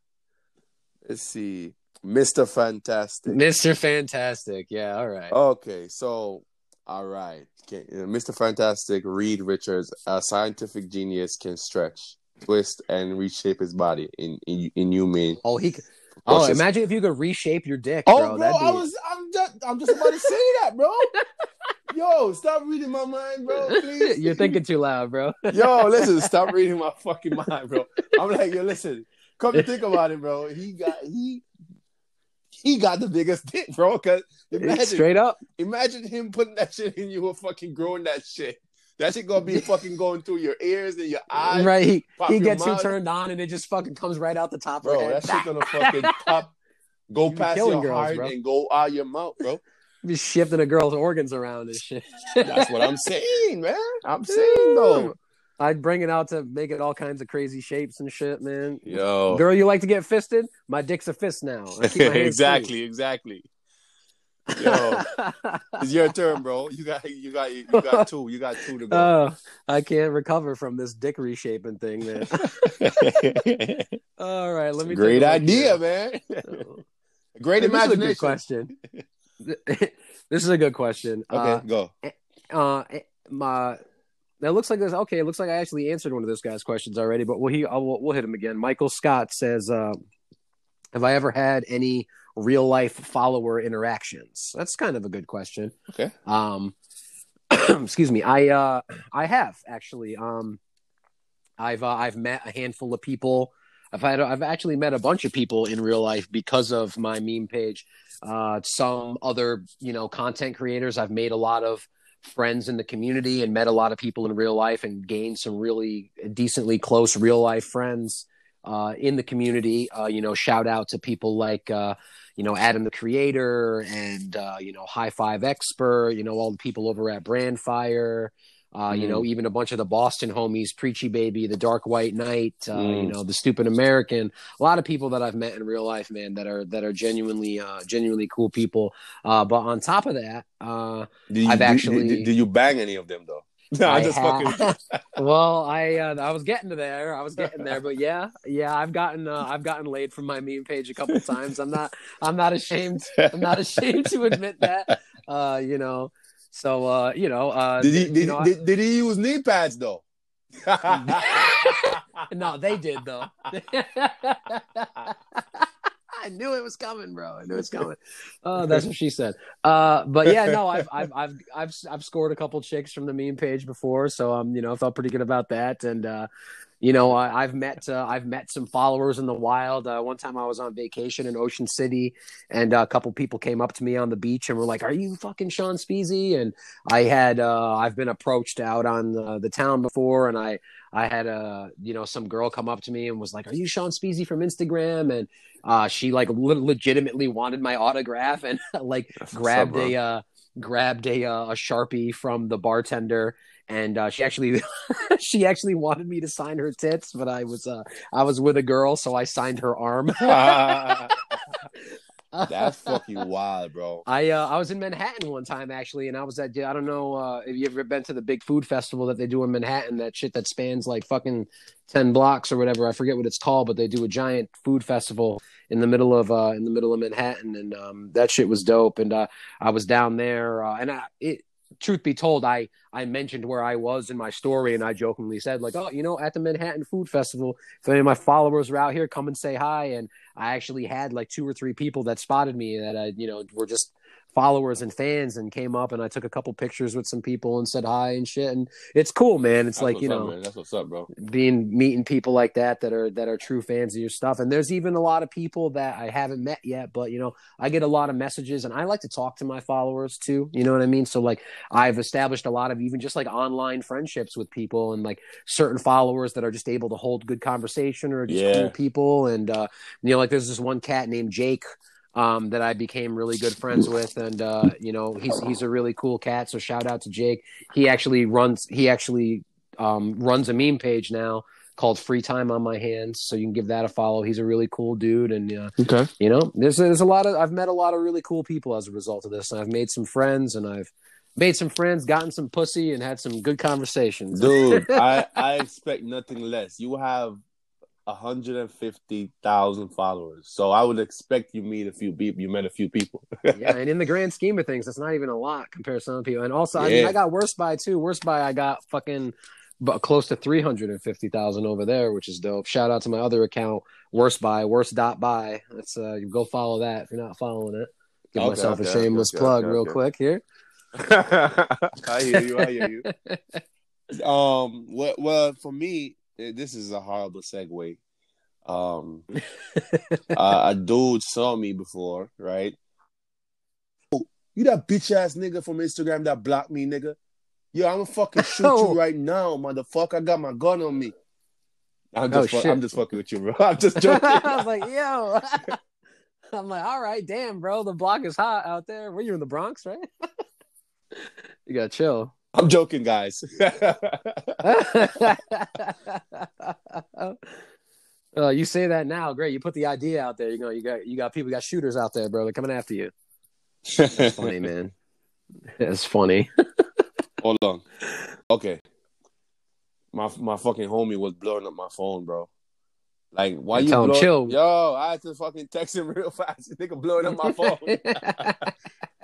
Let's see, Mister Fantastic. Mr. Fantastic. Yeah, all right. Okay, so all right, okay, uh, Mr. Fantastic, Reed Richards, a scientific genius, can stretch, twist, and reshape his body in in, in mean. Oh, he. c- Oh, Process. imagine if you could reshape your dick, Oh, bro. be... I was, I'm just, I'm just about to say that, bro. [laughs] Yo, stop reading my mind, bro. Please. You're thinking too loud, bro. Yo, listen, [laughs] stop reading my fucking mind, bro. I'm like, yo, listen, come to think about it, bro. He got he he got the biggest dick, bro. Cause imagine, Straight up. imagine him putting that shit in you and fucking growing that shit. That shit gonna be [laughs] fucking going through your ears and your eyes, right. He, he your gets you turned on and it just fucking comes right out the top of bro. her head. That shit gonna [laughs] fucking pop, go You past your girls, heart bro. and go out your mouth, bro. Be shifting a girl's organs around and shit. That's what I'm [laughs] saying, man. I'm saying though. I'd bring it out to make it all kinds of crazy shapes and shit, man. Yo, Girl, you like to get fisted? My dick's a fist now. My [laughs] hands exactly, exactly. [laughs] Yo, it's your turn, bro. You got, you got, you got [laughs] two. You got two to go. Oh, I can't recover from this dick reshaping thing, man. All right, let me. Great idea, man. Oh. Great This is a good question. this is a good question. Okay, go. Uh, uh, that looks like this. Okay, it looks like I actually answered one of this guy's questions already, but we'll he I'll, we'll, we'll hit him again. Michael Scott says, uh, "Have I ever had any real life follower interactions?" That's kind of a good question. Okay. Um, [clears throat] excuse me. I uh, I have actually. Um, I've uh, I've met a handful of people. I've had I've actually met a bunch of people in real life because of my meme page. Uh, some other you know content creators. I've made a lot of friends in the community and met a lot of people in real life and gained some really decently close real life friends uh, in the community. Uh, you know, shout out to people like uh, you know Adam the Creator and uh, you know High Five Expert. You know all the people over at Brandfire. Uh, You Mm. know, even a bunch of the Boston homies, Preachy Baby, the Dark White Knight, uh, Mm. you know, the Stupid American. A lot of people that I've met in real life, man, that are that are genuinely, uh, genuinely cool people. Uh, but on top of that, uh, you, I've actually- did, did you bang any of them though? [laughs] No, I I'm just ha- fucking. [laughs] [laughs] well, I uh, I was getting to there. I was getting there, but yeah, yeah, I've gotten uh, I've gotten laid from my meme page a couple times. I'm not I'm not ashamed. I'm not ashamed to admit that. Uh, you know, So uh, you know, uh, Did he did, you know, did, did he use knee pads though? [laughs] no, they did though. [laughs] I knew it was coming, bro. I knew it was coming. [laughs] Oh, that's what she said. Uh, but yeah, no, I've, I've, I've, I've, I've scored a couple chicks from the meme page before, so um, you know, I felt pretty good about that. And uh, you know, I, I've met, uh, I've met some followers in the wild. Uh, one time I was on vacation in Ocean City, and uh, a couple people came up to me on the beach and were like, "Are you fucking Sean Speezy?" And I had, uh, I've been approached out on uh, the town before, and I. I had a you know some girl come up to me and was like, "Are you Sean Speezy from Instagram?" And uh, she like le- legitimately wanted my autograph and [laughs] like That's grabbed a uh, grabbed a uh, a sharpie from the bartender. And uh, she actually, [laughs] she actually wanted me to sign her tits, but I was, uh, I was with a girl, so I signed her arm. [laughs] [laughs] That's fucking wild, bro. I uh, I was in Manhattan one time actually, and I was at I don't know uh, if you ever been to the big food festival that they do in Manhattan. That shit that spans like fucking ten blocks or whatever. I forget what it's called, but they do a giant food festival in the middle of uh, in the middle of Manhattan, and um, that shit was dope. And uh, I was down there, uh, and I, it truth be told, I I mentioned where I was in my story, and I jokingly said like, oh, you know, at the Manhattan Food Festival. If any of my followers are out here, come and say hi. And I actually had like two or three people that spotted me that I, you know, were just followers and fans and came up and I took a couple pictures with some people and said hi and shit. And it's cool, man. It's That's like, you know, man. That's what's up, bro. being meeting people like that that are that are true fans of your stuff and there's even a lot of people that i haven't met yet but you know i get a lot of messages and i like to talk to my followers too you know what i mean so like i've established a lot of even just like online friendships with people and like certain followers that are just able to hold good conversation or just Yeah. cool people and uh you know like there's this one cat named jake um, that I became really good friends with, and uh, you know he's he's a really cool cat. So shout out to Jake. He actually runs he actually um, runs a meme page now called Free Time on My Hands. So you can give that a follow. He's a really cool dude, and uh, Okay. you know there's there's a lot of I've met a lot of really cool people as a result of this, and I've made some friends, and I've made some friends, gotten some pussy, and had some good conversations. Dude, [laughs] I, I expect nothing less. You have 150,000 followers. So I would expect you meet a few people. You met a few people. [laughs] yeah, and in the grand scheme of things, that's not even a lot compared to some people. And also, I mean, I got worse by too. Worse by I got fucking but close to three hundred and fifty thousand over there, which is dope. Shout out to my other account, worse by worse dot by. That's uh, you go follow that if you're not following it. Give Okay, myself okay, a shameless okay, plug okay, real okay. quick here. [laughs] [laughs] I hear you. I hear you. Um. Well, well, for me, this is a horrible segue. Um, [laughs] uh, a dude saw me before, right? Oh, you that bitch ass nigga from Instagram that blocked me, nigga. Yo, I'm gonna fucking shoot [laughs] Oh. you right now, motherfucker. I got my gun on me. I'm Oh, just, fu- I'm just fucking with you, bro. [laughs] I'm just joking. I was like, yo. I'm like, all right, damn, bro. The block is hot out there. Where you in the Bronx, right? you gotta chill. I'm joking, guys. [laughs] uh, you say that now, great. You put the idea out there. You know, you got you got people, you got shooters out there, bro. They're coming after you. It's funny, [laughs] man. It's funny. Hold on. Okay. My my fucking homie was blowing up my phone, bro. Like, why you tell him, chill. Yo, I had to fucking text him [laughs] real fast. Nigga blowing up my phone.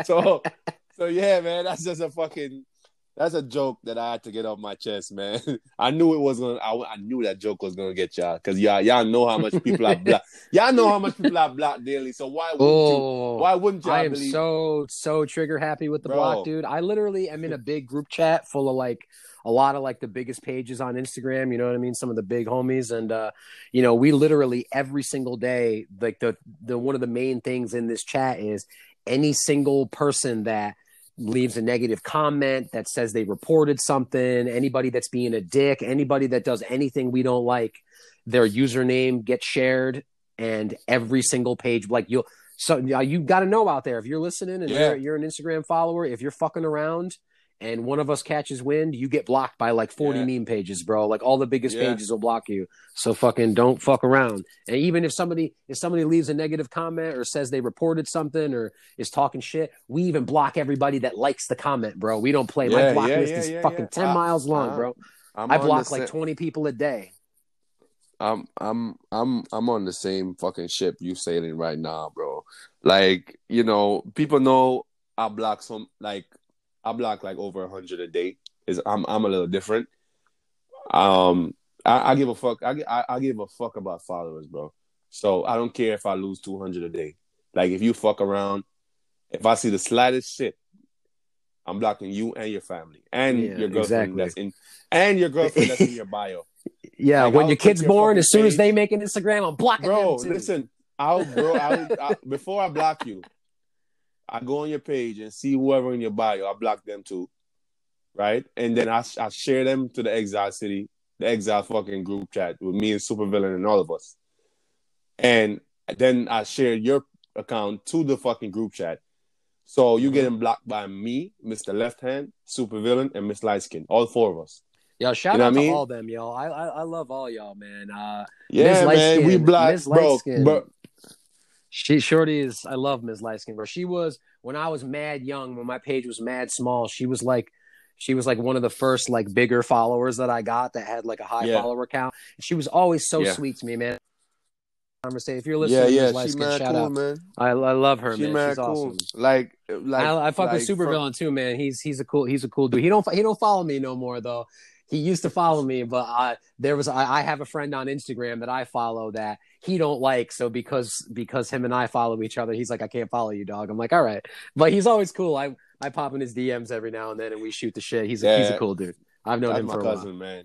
so, so yeah, man, that's just a fucking. That's a joke that I had to get off my chest, man. [laughs] I knew it was gonna. I, I knew that joke was gonna get y'all because y'all y'all know how much people are blocked. [laughs] Y'all know how much people are blocked daily. So why wouldn't you? oh, Why wouldn't y'all I am believe? so so trigger happy with the Bro. block, dude. I literally am in a big group chat full of like a lot of like the biggest pages on Instagram. You know what I mean? Some of the big homies, and uh, you know, we literally every single day, like the the one of the main things in this chat is any single person that leaves a negative comment that says they reported something, anybody that's being a dick, anybody that does anything we don't like, their username gets shared, and every single page, like you'll so you got to know out there if you're listening and Yeah. you're, you're an Instagram follower, if you're fucking around and one of us catches wind, you get blocked by like 40 Yeah. meme pages, bro. Like all the biggest Yeah. pages will block you. So fucking don't fuck around. And even if somebody if somebody leaves a negative comment or says they reported something or is talking shit, we even block everybody that likes the comment, bro. We don't play. My block yeah, list yeah, is yeah, fucking yeah. 10 Uh, miles long, uh, bro. I'm I block like sa- 20 people a day. I'm I'm I'm I'm on the same fucking ship you sailing right now, bro. Like, you know, people know I block some like I block like over a hundred a day. Is I'm I'm a little different. Um, I, I give a fuck. I, I I give a fuck about followers, bro. So I don't care if I lose two hundred a day. Like if you fuck around, if I see the slightest shit, I'm blocking you and your family and Yeah, your girlfriend exactly. that's in and your girlfriend that's in your [laughs] bio. Yeah, Like, when I'll your kid's your born, as soon as they make an Instagram, I'm blocking Bro, them too. listen, I'll bro, I'll, I, [laughs] before I block you, I go on your page and see whoever in your bio. I block them too, right? And then I I share them to the Exile City, the Exile fucking group chat with me and Supervillain and all of us. And then I share your account to the fucking group chat. So you getting blocked by me, Mr. Left Hand, Supervillain, and Miss Lightskin. All four of us. Yo, shout You know out I to mean? all them, yo. I, I I love all y'all, man. Uh, Yeah, man. We Lightskin, block, Miss bro, bro. She Shorty is I love Ms. Lightskin, bro. She was when I was mad young, when my page was mad small, she was like she was like one of the first like bigger followers that I got that had like a high Yeah. follower count. She was always so Yeah. sweet to me, man. Conversation. If you're listening, yeah. to Ms. She Lightskin, mad shout cool, out. man. I, I love her, She man. mad She's cool. awesome. Like, like I, I fuck like with from- Supervillain too, man. He's he's a cool he's a cool dude. He don't he don't follow me no more though. He used to follow me, but I there was I, I have a friend on Instagram that I follow that he don't like. So because because him and I follow each other, he's like I can't follow you, dog. I'm like all right, but he's always cool. I I pop in his DMs every now and then and we shoot the shit. He's a, he's a cool dude. I've known him for a cousin, while. man.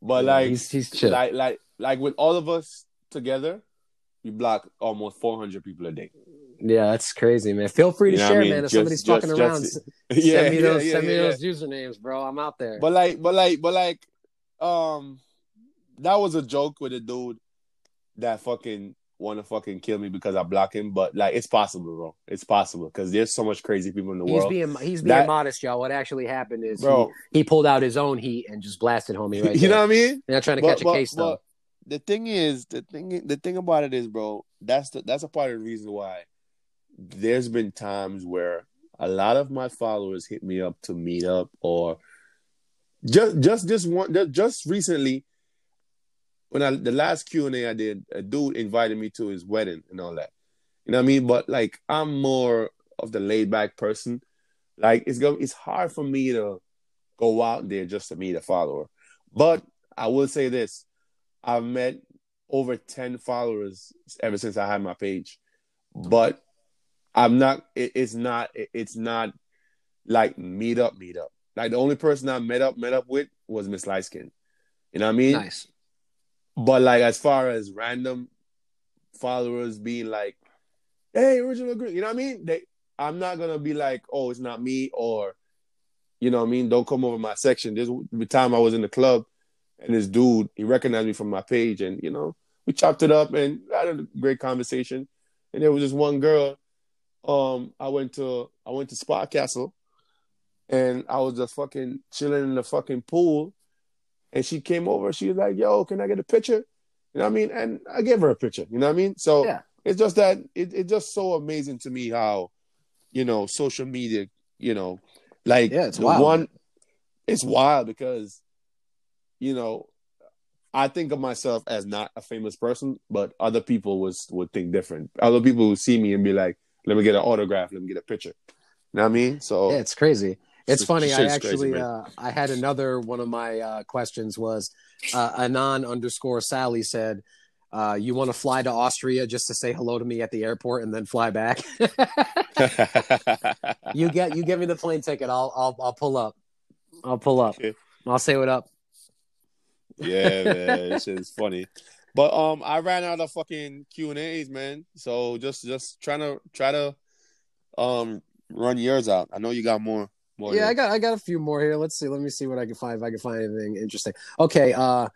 But Yeah, like, he's he's chill. like, like, like with all of us together, we block almost 400 people a day. Yeah, that's crazy, man. Feel free to You know what I share, mean? man. If Just- somebody's just- fucking just- around, [laughs] yeah, send me yeah, those yeah, send me yeah, those usernames, bro. I'm out there. But like, but like, but like, um, that was a joke with a dude that fucking want to fucking kill me because I block him. But like, it's possible, bro. It's possible because there's so much crazy people in the world. He's world. being he's being That- modest, y'all. What actually happened is Bro, he, he pulled out his own heat and just blasted homie right [laughs] you there. know what I mean? They're not trying to But- catch a but- case though. but The thing is, the thing, the thing about it is, bro. That's the that's a part of the reason why there's been times where a lot of my followers hit me up to meet up, or just just this one, just, recently. When I the last Q and A I did, a dude invited me to his wedding and all that. You know what I mean? But like, I'm more of the laid back person. Like, it's go, it's hard for me to go out there just to meet a follower. But I will say this: I've met over 10 followers ever since I had my page. But I'm not it, it's not it, it's not like meet up, meet up. Like the only person I met up, met up with was Miss Lightskin. You know what I mean? Nice. But like as far as random followers being like, hey, original group," you know what I mean? They I'm not gonna be like, oh, it's not me, or you know what I mean, don't come over my section. This the time I was in the club and this dude, he recognized me from my page, and you know, we chopped it up and had a great conversation. And there was this one girl. Um, I went to I went to Spa Castle, and I was just fucking chilling in the fucking pool, and she came over. She was like, "Yo, can I get a picture?" You know what I mean? And I gave her a picture. You know what I mean? So Yeah. it's just that it, it's just so amazing to me how, you know, social media, you know, like Yeah, it's the wild. one, it's wild because, you know, I think of myself as not a famous person, but other people was would think different. Other people would see me and be like, "Let me get an autograph. Let me get a picture." You know what I mean? So Yeah, it's crazy. It's funny. I actually, crazy, uh, I had another one of my uh, questions was uh, Anon underscore Sally said, uh, "You want to fly to Austria just to say hello to me at the airport and then fly back? [laughs] you get you give me the plane ticket. I'll I'll I'll pull up. I'll pull up. I'll say what up. yeah, man, is funny. But um, I ran out of fucking Q and A's, man. So just just trying to try to um run yours out. I know you got more. more Yeah, I got I got a few more here. Let's see. Let me see what I can find. If I can find anything interesting. Okay. Uh,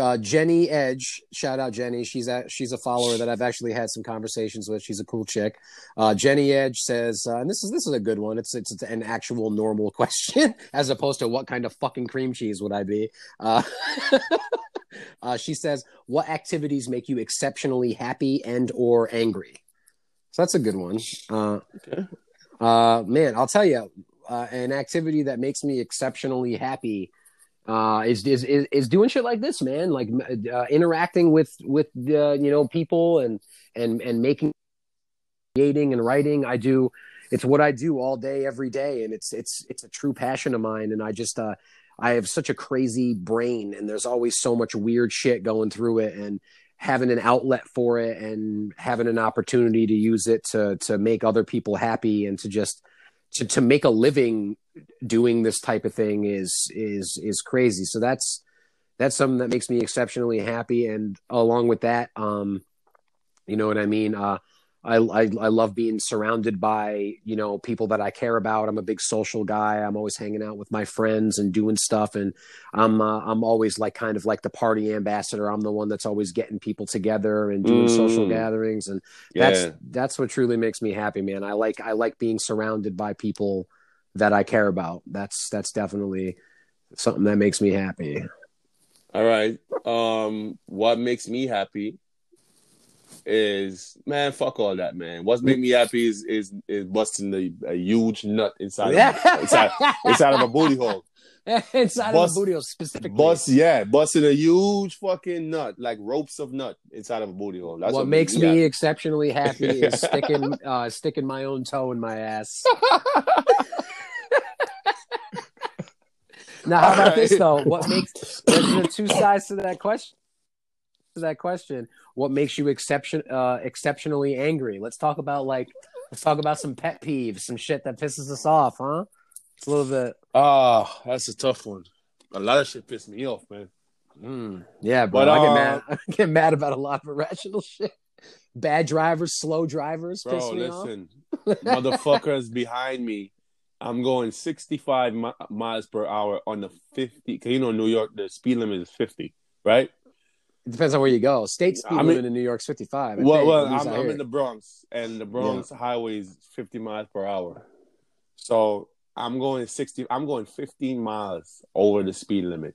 uh, Jenny Edge, shout out Jenny. She's at she's a follower that I've actually had some conversations with. She's a cool chick. Uh, Jenny Edge says, uh, and this is this is a good one. It's it's, it's an actual normal [laughs] question as opposed to what kind of fucking cream cheese would I be? Uh, [laughs] uh, she says, what activities make you exceptionally happy and or angry? So that's a good one. Uh, Okay. uh, man, I'll tell you, uh, an activity that makes me exceptionally happy uh, is, is is is doing shit like this, man. Like uh, interacting with with uh, you know people and and and making creating and writing. I do, it's what I do all day, every day, and it's it's it's a true passion of mine. And I just uh, I have such a crazy brain, and there's always so much weird shit going through it, and having an outlet for it, and having an opportunity to use it to to make other people happy, and to just to to make a living doing this type of thing is is is crazy. So that's that's something that makes me exceptionally happy. And along with that, um, you know what I mean. Uh, I, I, I love being surrounded by you know people that I care about. I'm a big social guy. I'm always hanging out with my friends and doing stuff, and I'm uh, I'm always like kind of like the party ambassador. I'm the one that's always getting people together and doing Mm. social gatherings, and that's that's what truly makes me happy, man. I like I like being surrounded by people that I care about. That's that's definitely something that makes me happy. All right. Um, what makes me happy is man, fuck all that, man. What's make me happy is is is busting the, a huge nut inside of, [laughs] inside, inside of a booty hole. [laughs] inside Bust- of a booty hole specifically. Bust, yeah, busting a huge fucking nut, like ropes of nut inside of a booty hole. That's what, makes me happy. exceptionally happy is [laughs] sticking uh, sticking my own toe in my ass. now, how about this though? What makes there's the two sides to that question? To that question, what makes you exception uh, exceptionally angry? Let's talk about like let's talk about some pet peeves, some shit that pisses us off, huh? It's a little bit. Oh, that's a tough one. A lot of shit pissed me off, man. Mm, yeah, bro. But, I get uh, mad. [laughs] I get mad about a lot of irrational shit. Bad drivers, slow drivers piss Bro, listen, [laughs] motherfuckers behind me. I'm going 65 mi- miles per hour on the 50. Cause you know, New York, the speed limit is 50, right? It depends on where you go. State speed I mean- limit in New York's 55. I well, think, well, I'm, I'm in the Bronx, and the Bronx highway is 50 miles per hour. So I'm going 60. I'm going 15 miles over the speed limit,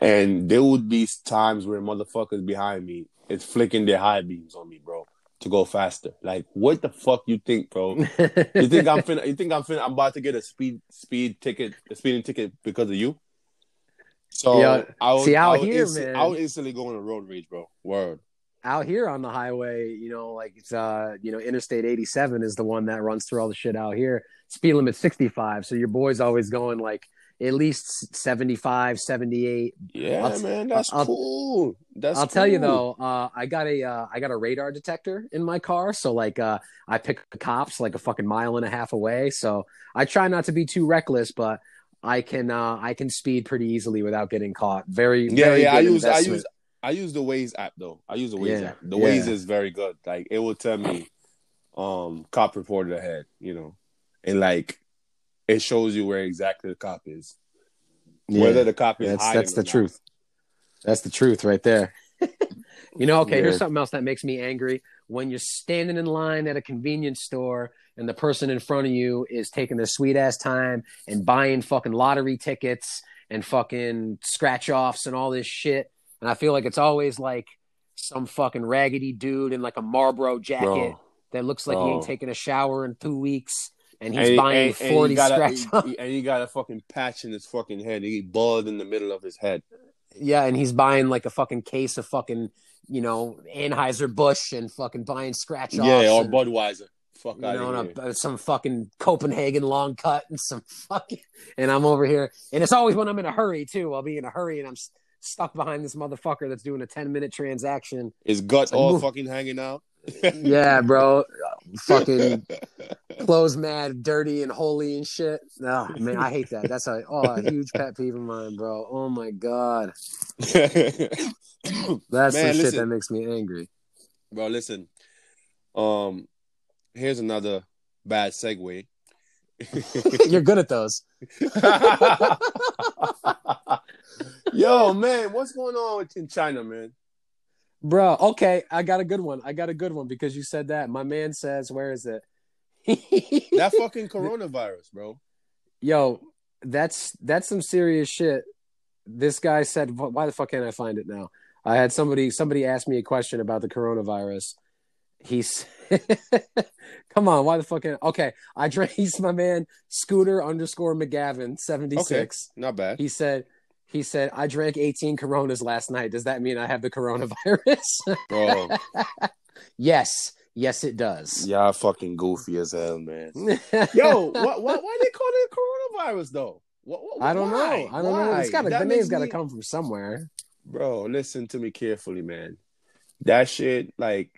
and there would be times where motherfuckers behind me is flicking their high beams on me, bro, to go faster. Like, what the fuck you think, bro? You think I'm [laughs] finna? You think I'm finna? I'm about to get a speed speed ticket, a speeding ticket because of you. So Yeah. I would, See, out I would here, man. I would instantly go on a road rage, bro. Word. out here on the highway, you know, like it's uh, you know, Interstate 87 is the one that runs through all the shit out here. Speed limit 65, so your boy's always going like at least 75, 78. Yeah, I'll- man, that's I'll- cool. That's I'll tell you though, uh, I got a uh, I got a radar detector in my car, so like uh, I pick the cops like a fucking mile and a half away. So I try not to be too reckless, but I can uh, I can speed pretty easily without getting caught. Very Yeah, very yeah. I use I use I use the Waze app though. I use the Waze Yeah, app. The yeah. Waze is very good. Like it will tell me, um, cop reported ahead. You know, and like it shows you where exactly the cop is. Yeah. Whether the cop is that's hiding that's the not. truth. That's the truth right there. [laughs] you know, okay, here's something else that makes me angry. When you're standing in line at a convenience store and the person in front of you is taking their sweet ass time and buying fucking lottery tickets and fucking scratch offs and all this shit. And I feel like it's always like some fucking raggedy dude in like a Marlboro jacket Bro. that looks like he ain't taken a shower in two weeks and he's And buying and- and he 40 got a- scratch offs. he- and he got a fucking patch in his fucking head. He bald in the middle of his head. Yeah, and he's buying like a fucking case of fucking, you know, Anheuser Busch and fucking buying scratch offs. Yeah, or and, Budweiser. Fuck you out know, and here. a, some fucking Copenhagen long cut and some fucking, and I'm over here, and it's always when I'm in a hurry too. I'll be in a hurry and I'm stuck behind this motherfucker that's doing a 10 minute transaction. His gut like, all move. fucking hanging out. Yeah, [laughs] bro, fucking clothes mad, dirty and holy and shit. No, man, I hate that. That's a oh a huge pet peeve of mine, bro. Oh my god, [laughs] that's Man, the shit that makes me angry. Bro, listen. Um, here's another bad segue. [laughs] You're good at those. Yo, man, what's going on in China, man? Bro, okay, I got a good one. I got a good one because you said that. My man says, where is it? That [laughs] fucking coronavirus, bro. Yo, that's that's some serious shit. This guy said, "Why the fuck can't I find it now?" I had somebody somebody asked me a question about the coronavirus. He's, [laughs] come on, why the fuck? Can't, okay, I [laughs] drank. He's my man, Scooter underscore McGavin seventy six. Not bad. He said, he said, I drank eighteen Coronas last night. Does that mean I have the coronavirus? [laughs] Bro, yes, Yes, it does. Y'all fucking goofy as hell, man. [laughs] Yo, what, what, why they call it coronavirus though? What, what, I don't why? know. I don't know. It's got to that the name's got to me- come from somewhere. Bro, listen to me carefully, man. That shit, like,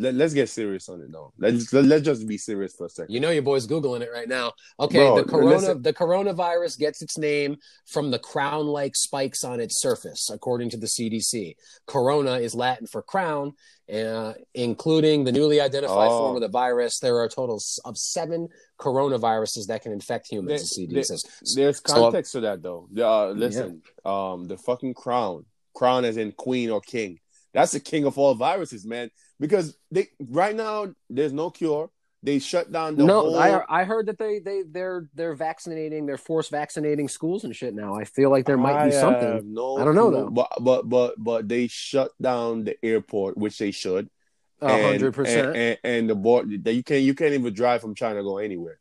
let, let's get serious on it though. Let's let, let's just be serious for a second. You know your boy's googling it right now. Okay, Bro, the corona listen. the coronavirus gets its name from the crown-like spikes on its surface, according to the CDC. Corona is Latin for crown, uh, including the newly identified Oh. form of the virus. There are a total of seven coronaviruses that can infect humans. There- the CD there- says. There's So- context to that though. Uh, listen, um, the fucking crown, crown as in queen or king. That's the king of all viruses, man. Because they right now there's no cure. They shut down the no, whole. I I heard that they they they're they're vaccinating, they're force vaccinating schools and shit now. I feel like there might be something. no I don't know, though. But but but but they shut down the airport, which they should. A hundred And, percent. and, and the board that you can't you can't even drive from China to go anywhere.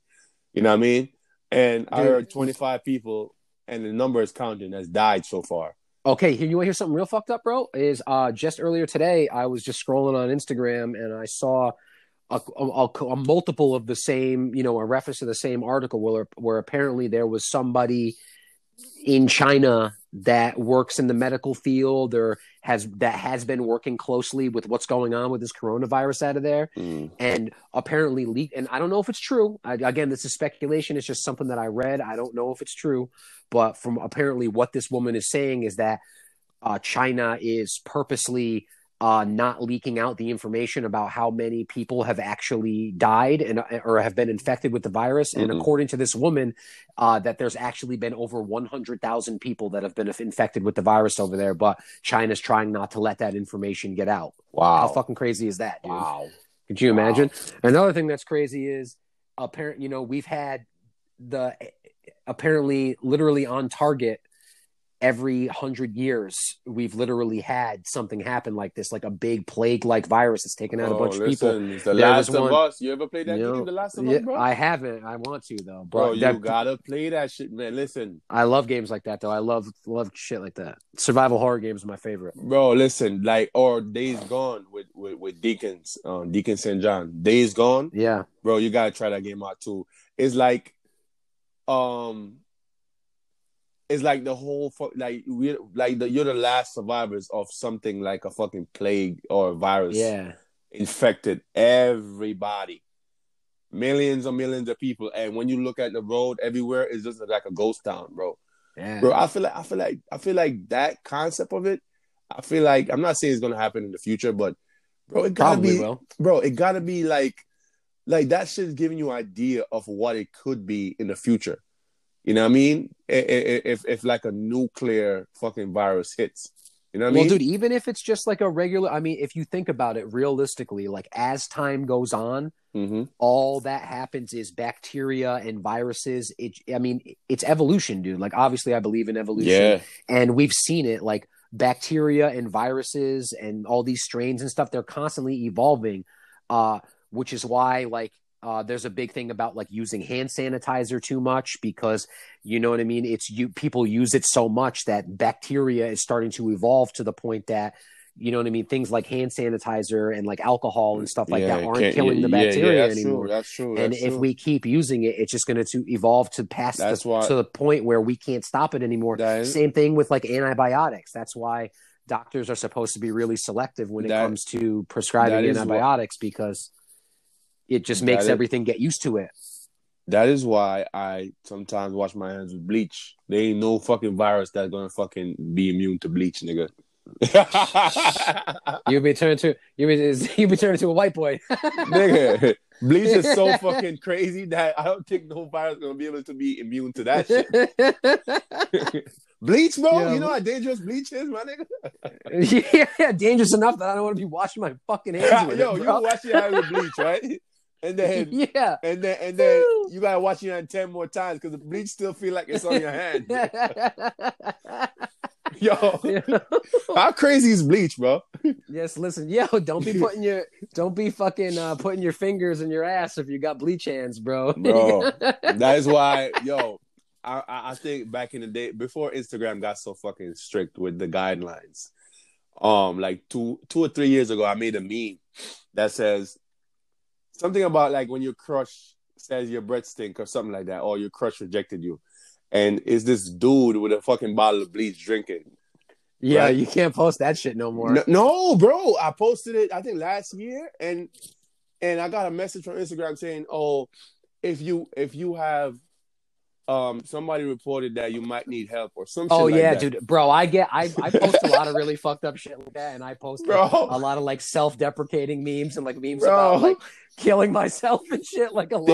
You know what I mean? And I Dude. heard 25 people, and the number is counting, has died so far. Okay, here you want to hear something real fucked up, bro? Is uh just earlier today I was just scrolling on Instagram and I saw a, a, a- multiple of the same, you know, a reference to the same article where where apparently there was somebody in China that works in the medical field or has that has been working closely with what's going on with this coronavirus out of there and apparently leaked. And I don't know if it's true. I, again, this is speculation. It's just something that I read. I don't know if it's true, but from apparently what this woman is saying is that uh, China is purposely uh, not leaking out the information about how many people have actually died and or have been infected with the virus. And Mhm. according to this woman, uh, that there's actually been over 100,000 people that have been infected with the virus over there, but China's trying not to let that information get out. Wow. How fucking crazy is that, dude? wow. Could you Wow. imagine? Another thing that's crazy is apparent. You know, we've had the apparently literally on target every hundred years. We've literally had something happen like this, like a big plague-like virus that's taken out a Oh, bunch of people. listen, It's the There last of one- us. You ever played that You know, game, The Last of Yeah, Us, bro? I haven't. I want to though, bro, you that- gotta play that shit, man. Listen, I love games like that though. I love love shit like that. Survival horror games are my favorite. bro, listen, like or Days Gone with with, with Deacons, um, Deacon St. John. Days Gone, Yeah, bro, you gotta try that game out too. It's like, um, it's like the whole fu- like we like the you're the last survivors of something like a fucking plague or a virus. yeah. infected everybody, millions and millions of people. And when you look at the road, everywhere is just like a ghost town, bro. Yeah. Bro, I feel like I feel like I feel like that concept of it. I feel like I'm not saying it's gonna happen in the future, but bro, it gotta Probably be, will. bro, it gotta be like, like that shit's giving you idea of what it could be in the future. You know what I mean? If if like a nuclear fucking virus hits, you know what I well, mean? dude, even if it's just like a regular, I mean, if you think about it realistically, like as time goes on, hmm all that happens is bacteria and viruses. It, I mean, it's evolution, dude. Like, obviously, I believe in evolution, Yeah, and we've seen it. Like bacteria and viruses and all these strains and stuff, they're constantly evolving. Uh, which is why, like, uh, there's a big thing about like using hand sanitizer too much because you know what I mean. It's you people use it so much that bacteria is starting to evolve to the point that you know what I mean. Things like hand sanitizer and like alcohol and stuff like Yeah, that aren't killing yeah, the bacteria yeah, that's anymore. True, that's true. and that's if true. we keep using it, it's just going to evolve to past That's the, why- to the point where we can't stop it anymore. Is- Same thing with like antibiotics. That's why doctors are supposed to be really selective when it That- comes to prescribing is why- antibiotics because it just makes is- everything get used to it. That is why I sometimes wash my hands with bleach. There ain't no fucking virus that's gonna fucking be immune to bleach, nigga. [laughs] You be turned to you be [laughs] you be turned into a white boy. [laughs] nigga, bleach is so fucking crazy that I don't think no virus gonna be able to be immune to that shit. bleach, bro. Yeah. You know how dangerous bleach is, my nigga. yeah, dangerous enough that I don't want to be washing my fucking hands with Yo, it, you bro. wash your hands with bleach, right? And [laughs] then yeah. and then and then Woo. you gotta watch your hand ten more times because the bleach still feel like it's on your hand. [laughs] [laughs] Yo, how crazy is bleach, bro? yes, listen, yo, don't be putting your don't be fucking uh, putting your fingers in your ass if you got bleach hands, bro. Bro. That is why, yo, I, I I think back in the day before Instagram got so fucking strict with the guidelines, um, like two two or three years ago, I made a meme that says something about like when your crush says your breath stink or something like that, or your crush rejected you, and is this dude with a fucking bottle of bleach drinking? Yeah, Right. you can't post that shit no more. No, no, bro. I posted it. I think last year, and and I got a message from Instagram saying, "Oh, if you if you have um somebody reported that you might need help or some." Oh like yeah, dude, bro. I get I I post a lot of really [laughs] fucked up shit like that, and I post Bro. a lot of like self-deprecating memes and like memes Bro. about like killing myself and shit. Like a lot,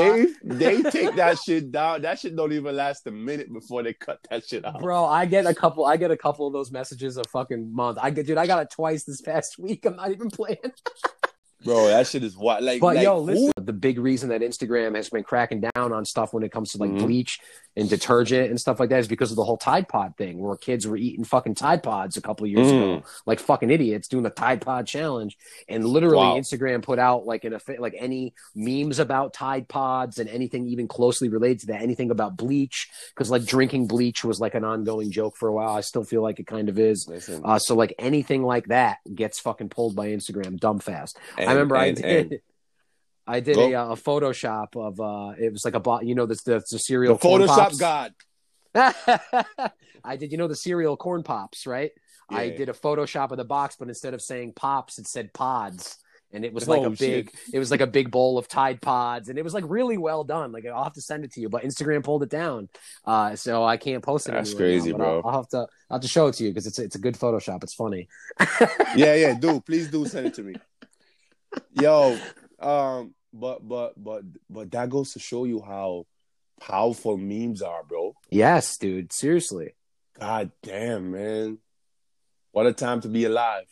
They they take that shit down. That shit don't even last a minute before they cut that shit out. bro. I get a couple. I get a couple of those messages a fucking month. I get, dude. I got it twice this past [laughs] week. I'm not even playing. [laughs] Bro, that shit is what like. But like, yo, who- listen, the big reason that Instagram has been cracking down on stuff when it comes to like Mhm. bleach and detergent and stuff like that is because of the whole Tide Pod thing, where kids were eating fucking Tide Pods a couple years Mm. ago, like fucking idiots doing the Tide Pod challenge. And literally, Wow. Instagram put out like an effi- like any memes about Tide Pods and anything even closely related to that, anything about bleach, because like drinking bleach was like an ongoing joke for a while. I still feel like it kind of is. Uh, so like anything like that gets fucking pulled by Instagram dumb fast. and- I remember I and- did. and [laughs] I did a, uh, a Photoshop of uh, it was like a bot. You know, the the, the cereal the Photoshop pops? god. [laughs] I did. You know the cereal corn pops, right? I did a Photoshop of the box, but instead of saying pops, it said pods, and it was like Oh, a big. It was like a big bowl of Tide Pods, and it was like really well done. Like I'll have to send it to you, but Instagram pulled it down, uh, so I can't post it. That's crazy, now, bro. I'll, I'll have to. I'll have to show it to you because it's it's a good Photoshop. It's funny. [laughs] yeah, yeah, do please do send it to me. Yo, um, but but but but that goes to show you how powerful memes are, bro. Yes, dude. Seriously. God damn, man. What a time to be alive.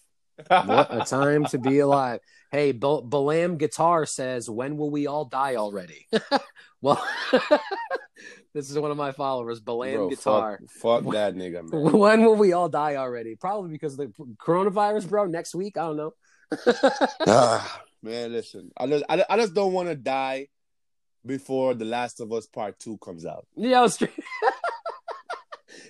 What a [laughs] time to be alive. Hey, Bal- Balam Guitar says, When will we all die already? [laughs] well, [laughs] this is one of my followers, Balam Bro, Guitar. fuck, fuck that nigga, man. When will we all die already? Probably because of the coronavirus, bro. Next week? I don't know. [laughs] Ah, man, listen. I just I, I just don't want to die before The Last of Us Part 2 comes out. [laughs] Yeah,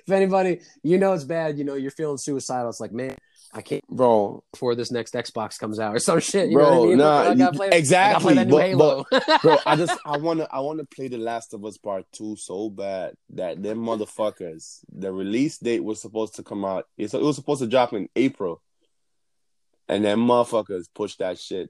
if anybody, you know it's bad, you know, you're feeling suicidal. It's like, man, I can't Bro, before this next Xbox comes out or some shit. You Bro, know what I mean? nah, I gotta play, exactly, I gotta play new but- bro, I [laughs] just I wanna I wanna play The Last of Us Part Two so bad that them motherfuckers. The release date was supposed to come out. It's, it was supposed to drop in April, and then motherfuckers pushed that shit.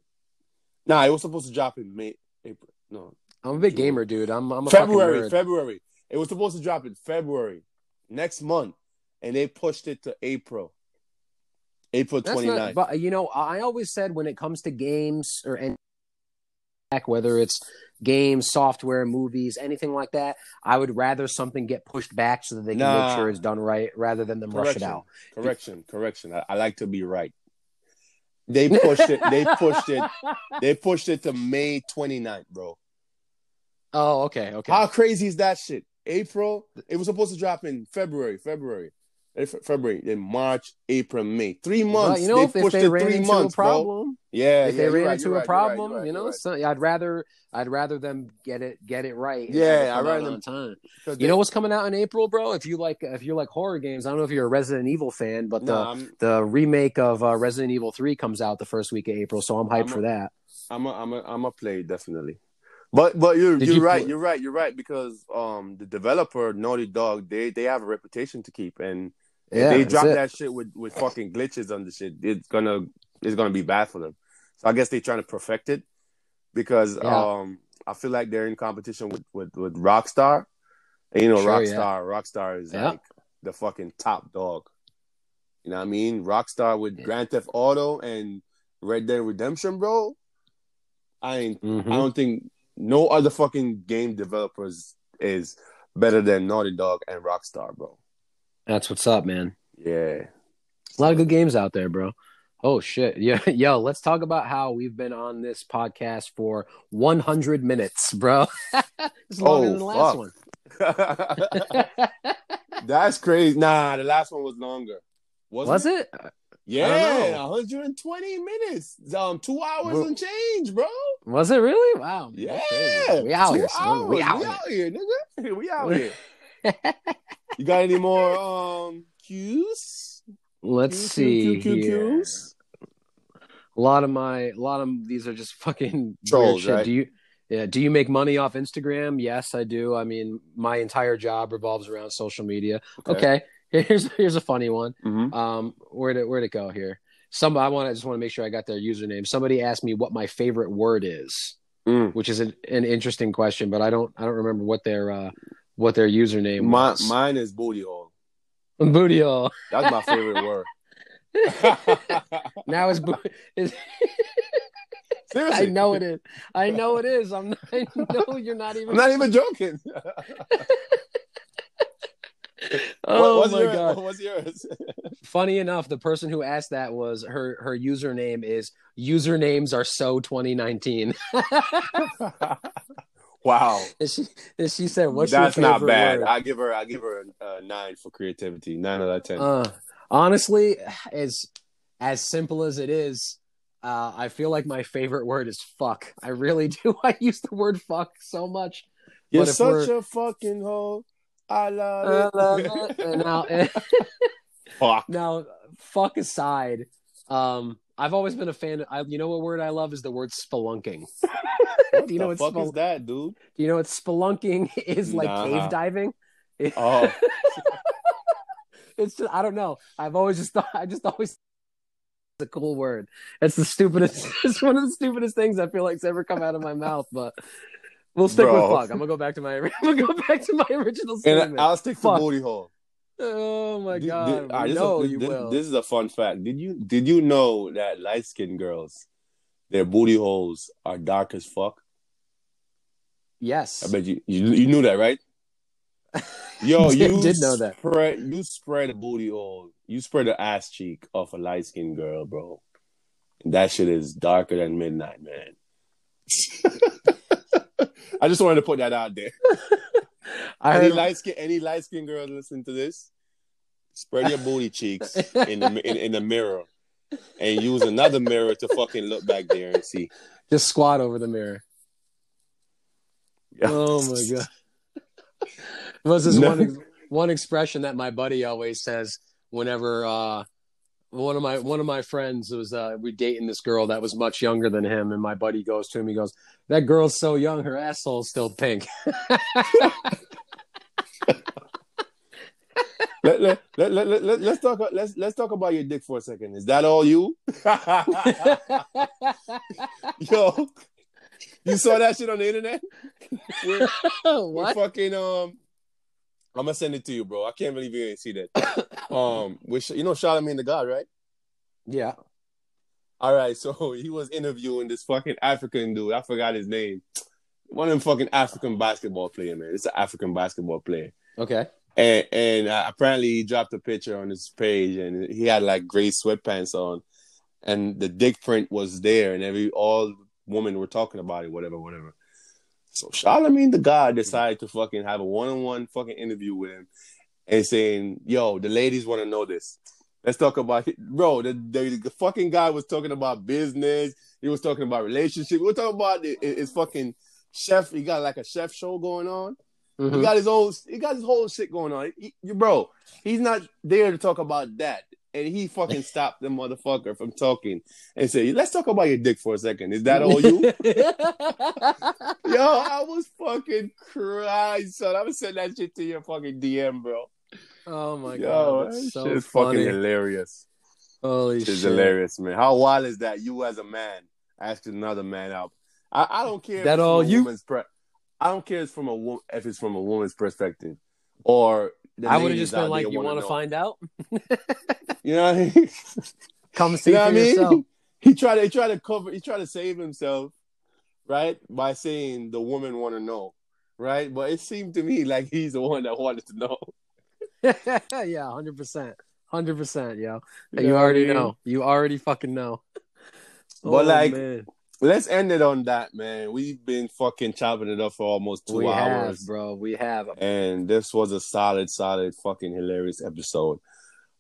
Nah, it was supposed to drop in May. April. No, I'm a big gamer, dude. I'm, I'm a February. February. It was supposed to drop in February next month, and they pushed it to April. April 29th. not, but you know, I always said when it comes to games or any whether it's games, software, movies, anything like that, I would rather something get pushed back so that they can Nah. make sure it's done right rather than them rush it out. correction, correction. I, I like to be right. They pushed it. They pushed it. [laughs] They pushed it to May 29th, bro. Oh, okay, okay. How crazy is that shit? April. It was supposed to drop in February. February. Fe- February. Then March, April, May. Three Well, months. you know, they if, if pushed they it ran three into months, a bro. problem, Yeah, if yeah, they ran right, into a right, problem, right, you know, so I'd rather I'd rather them get it get it right. Yeah, I'd rather them- time. You they- know what's coming out in April, bro? If you like if you like horror games, I don't know if you're a Resident Evil fan, but the I'm, the remake of uh, Resident Evil 3 comes out the first week of April, so I'm hyped I'm a- for that. I'm a, I'm a, I'm a play definitely. But but you're Did you're you right. pl- You're right. You're right because um the developer Naughty Dog they they have a reputation to keep and if they drop it. that shit with with fucking glitches on the shit it's gonna it's gonna be bad for them. So I guess they're trying to perfect it because Yeah. um I feel like they're in competition with with with Rockstar. And you know Sure, yeah. Rockstar Rockstar is Yeah. like the fucking top dog. You know what I mean? Rockstar with Grand Theft Auto and Red Dead Redemption, bro. I ain't Mhm. I don't think no other fucking game developers is better than Naughty Dog and Rockstar, bro. That's what's up, man. Yeah. A lot of good games out there, bro. Oh shit. [laughs] Yeah, yo, let's talk about how we've been on this podcast for 100 minutes, bro. [laughs] it's longer Oh, than the last fuck. one. [laughs] That's crazy. Nah, the last one was longer. Wasn't Was it? Yeah, 120 minutes. Um, two hours Bro. and change, bro. Was it really? Wow. Yeah. We out here. We out we here. out here, nigga. We out here. You got any more um cues? Let's Cues, see cue, cue, cue, here. cues? a lot of my a lot of these are just [laughs] fucking Trolls, weird shit. right? Do you yeah, do you make money off Instagram? Yes, I do. I mean, my entire job revolves around social media. Okay. [laughs] Here's here's a funny one. Mhm. Um where did where'd it go here? Some I want I just want to make sure I got their username. Somebody asked me what my favorite word is, Mm. which is an, an interesting question, but I don't I don't remember what their uh what their username My, was. mine is booty hole. Booty hole. That's my favorite [laughs] word. [laughs] Now it's bo- is [laughs] Seriously, I know it is. I know it is. I'm. I know you're not even. I'm not even joking. oh what's my yours? god! What's yours? Funny enough, the person who asked that was her. Her username is usernames are so 2019. Wow, [laughs] and she and she said, "What's that's not bad. word?" I give her, I give her a, a nine for creativity. Nine out of ten. Uh, honestly, as as simple as it is, uh, I feel like my favorite word is fuck. I really [laughs] do. I use the word fuck so much. You're such we're- a fucking hoe. I love it. [laughs] and now, and Fuck. now, fuck aside, um, I've always been a fan. Of, I, you know what word I love is the word spelunking. [laughs] What Do you know the what fuck spel- is that, dude? Do you know what spelunking [laughs] is? Like Nah. cave diving. [laughs] Oh, It's just I don't know. I've always just thought I just always it's a cool word. It's the stupidest. It's one of the stupidest things I feel like's ever come out of my mouth. But we'll stick Bro. with fuck. I'm gonna go back to my. I'm gonna go back to my original statement. and. I'll stick to Fuck. booty hole. Oh my god! did- right, this, no, is a, you this, will. this is a fun fact. Did you did you know that light skinned girls, their booty holes are dark as fuck? yes. I bet you you, you knew that, right? [laughs] Yo, Did- you did know that. Spread, you spread a booty hole. You spread the ass cheek off a light skinned girl, bro. And that shit is darker than midnight, man. [laughs] I just wanted to put that out there. [laughs] I any heard. light skin, any light skinned girls listen to this, spread your booty cheeks in the in, in the mirror, and use another mirror to fucking look back there and see. just squat over the mirror. Oh my god! It Was this No. one one expression that my buddy always says whenever uh, one of my one of my friends was uh, we dating this girl that was much younger than him, and my buddy goes to him, he goes, "That girl's so young, her asshole's still pink." [laughs] [laughs] Let, let, let, let, let, let, let's talk. Let's let's talk about your dick for a second. Is that all you? [laughs] Yo, you saw that shit on the internet? [laughs] We're, we're what? fucking um. I'm gonna send it to you, bro. I can't believe you didn't see that. [coughs] Um, with you know Charlamagne the God, right? Yeah. All right, so [laughs] he was interviewing this fucking African dude. I forgot his name. One of them fucking African basketball player, man. It's an African basketball player. Okay. And and uh, apparently he dropped a picture on his page, and he had like gray sweatpants on, and the dick print was there, and every all women were talking about it, whatever, whatever. So Charlamagne the God decided to fucking have a one on one fucking interview with him, and saying, "Yo, the ladies want to know this. Let's talk about it, bro." The, the the fucking guy was talking about business. He was talking about relationship. We are talking about it- it- his fucking chef. He got like a chef show going on. He Mhm. got his own. He got his whole shit going on. He, you- bro, he's not there to talk about that, and he fucking stopped the motherfucker from talking and said, "Let's talk about your dick for a second. Is that all you?" [laughs] Yo, I was fucking crying, son. I was sending that shit to your fucking DM, bro. oh my Yo, god, that that's so shit is funny. fucking hilarious. Holy shit! hilarious, man. How wild is that? You as a man asking another man out. I, I don't care. That all you? woman's Pre- I don't care if it's from a if it's from a woman's perspective, or I would have just been like, "You want to know." find out? [laughs] You know what I mean? [laughs] Come see you know for I mean? yourself." [laughs] He tried to he tried to cover he tried to save himself, right? By saying the woman want to know, right? But it seemed to me like he's the one that wanted to know. yeah, hundred percent, hundred percent, yo. You You, know what I already mean? know. You already fucking know. But, oh, like, man. Let's end it on that, man. We've been fucking chopping it up for almost two we hours. have, bro. We have. and this was a solid, solid, fucking hilarious episode.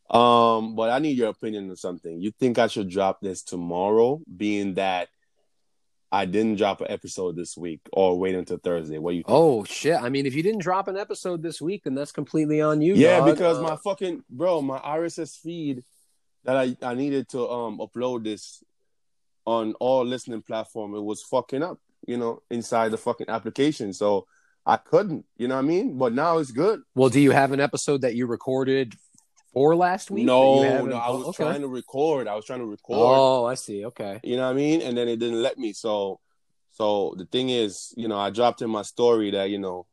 Um, but I need your opinion on something. You think I should drop this tomorrow, being that I didn't drop an episode this week, or wait until Thursday? What you think? Oh shit! I mean, if you didn't drop an episode this week, then that's completely on you. yeah, dog. because Uh, my fucking bro, my RSS feed that I, I needed to um upload this on all listening platform, it was fucking up, you know, inside the fucking application. So I couldn't, you know what I mean? But now it's good. Well, do you have an episode that you recorded for last week? No, no, I was okay. trying to record. I was trying to record. Oh, I see. Okay. You know what I mean? And then it didn't let me. So, so the thing is, you know, I dropped in my story that you know,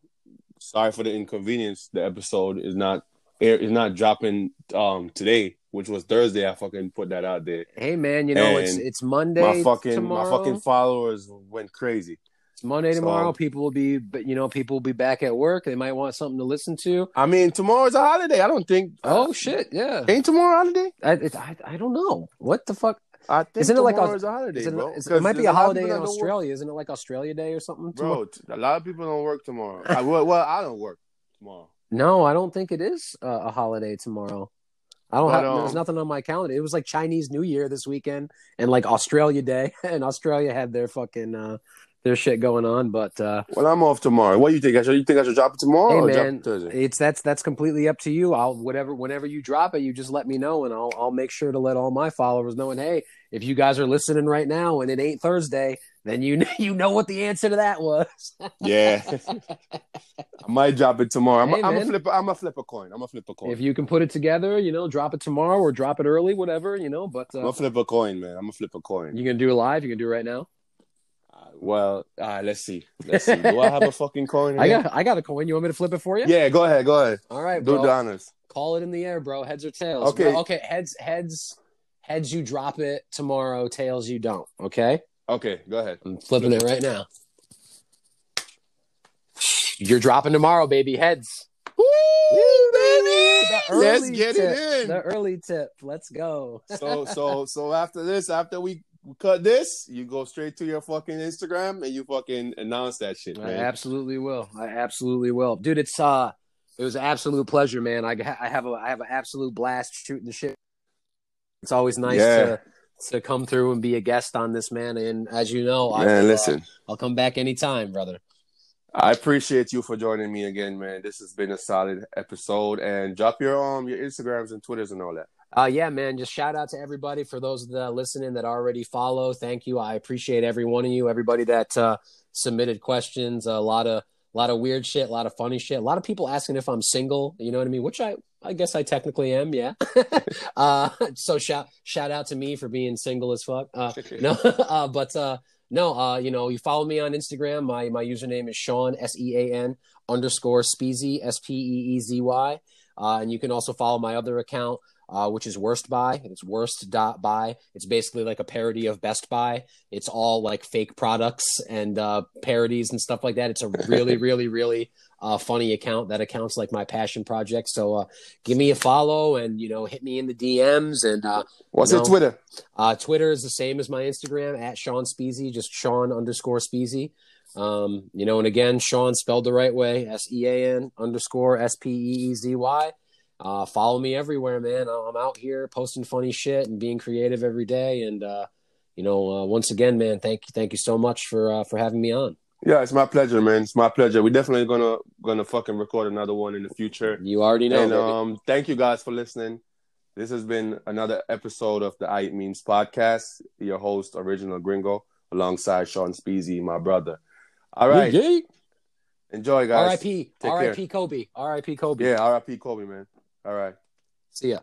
sorry for the inconvenience. The episode is not air is not dropping um today, which was Thursday. I fucking put that out there. Hey, man, you know it's And it's Monday. my fucking tomorrow. my fucking followers went crazy. It's Monday So- tomorrow. People will be, but you know, people will be back at work. They might want something to listen to. I mean, tomorrow's a holiday. I don't think. Oh shit! Yeah. ain't tomorrow a holiday? I, it, I I don't know what the fuck. I think Isn't it like a- holiday, it, bro. is- it might be a holiday in that don't work- Australia. Isn't it like Australia Day or something? bro. A lot of people don't work tomorrow. I, well, well, I don't work tomorrow. No, I don't think it is uh, a holiday tomorrow. I don't But, have. there's um, nothing on my calendar. It was like Chinese New Year this weekend and like Australia Day, [laughs] and Australia had their fucking uh, their shit going on. But uh, Well, I'm off tomorrow. What do you think? I should, you think I should drop it tomorrow Hey, or drop man, it it's that's that's completely up to you. I'll whatever whenever you drop it, you just let me know, and I'll I'll make sure to let all my followers know. And hey, if you guys are listening right now and it ain't Thursday, then you [laughs] you know what the answer to that was. Yeah, [laughs] I might drop it tomorrow. I'm, Hey, I'm gonna flip. I'm gonna flip a coin. I'm gonna flip a coin. if you can put it together, you know, drop it tomorrow or drop it early, whatever, you know. But I'm uh, gonna flip a coin, man. I'm gonna flip a coin. you gonna do it live? You can do it right now. Uh, well, right, let's see. Let's see. Do I have a [laughs] fucking coin? I got I got a coin. You want me to flip it for you? Yeah, go ahead. Go ahead. All right, Do bro. the honors. Call it in the air, bro. Heads or tails. Okay. Bro, okay. Heads. Heads. Heads. You drop it tomorrow. Tails. You don't. Okay. Okay, go ahead. I'm flipping it right now. You're dropping tomorrow, baby. Heads. Woo, The baby! Let's early get tip. it in. The early tip. Let's go. [laughs] so so so after this, after we cut this, you go straight to your fucking Instagram and you fucking announce that shit, I absolutely will. I absolutely will, dude. It's uh, it was an absolute pleasure, man. I, I have a I have an absolute blast shooting the shit. It's always nice Yeah. to to come through and be a guest on this, man. And as you know, I Man, will, uh, listen. I'll come back anytime, brother. I appreciate you for joining me again, man. This has been a solid episode. And drop your um your Instagrams and Twitters and all that. Uh, yeah, man. Just shout out to everybody for those that are listening that already follow. Thank you. I appreciate every one of you. Everybody that uh, submitted questions. A lot of a lot of weird shit. A lot of funny shit. A lot of people asking if I'm single. You know what I mean? Which I I guess I technically am. Yeah. [laughs] uh, so shout shout out to me for being single as fuck. Uh, [laughs] no, [laughs] uh, but uh, no, uh, you know, you follow me on Instagram. My my username is Sean S E A N underscore Speezy S P E E Z Y, uh, and you can also follow my other account. Uh, which is worst buy it's worst dot buy it's basically like a parody of best buy it's all like fake products and uh, parodies and stuff like that it's a really [laughs] really really uh, funny account that accounts like my passion project so uh, give me a follow and you know hit me in the dms and uh, What's No. your Twitter? uh, Twitter is the same as my Instagram at Sean Speezy, just Sean underscore Speezy. Um, you know, and again, Sean spelled the right way, S E A N underscore S P E E Z Y. Uh, follow me everywhere, man. I'm out here posting funny shit and being creative every day. And uh, you know, uh, once again, man, thank you, thank you so much for uh, for having me on. Yeah, it's my pleasure, man. It's my pleasure. We're definitely gonna gonna fucking record another one in the future. You already know. and baby. um, thank you guys for listening. This has been another episode of the I Eat Memes podcast. Your host, Original Gringo, alongside Sean Speezy, my brother. All right, enjoy, guys. R.I.P. R.I.P. Kobe. R.I.P. Kobe. Yeah, R.I.P. Kobe, man. All right. See ya.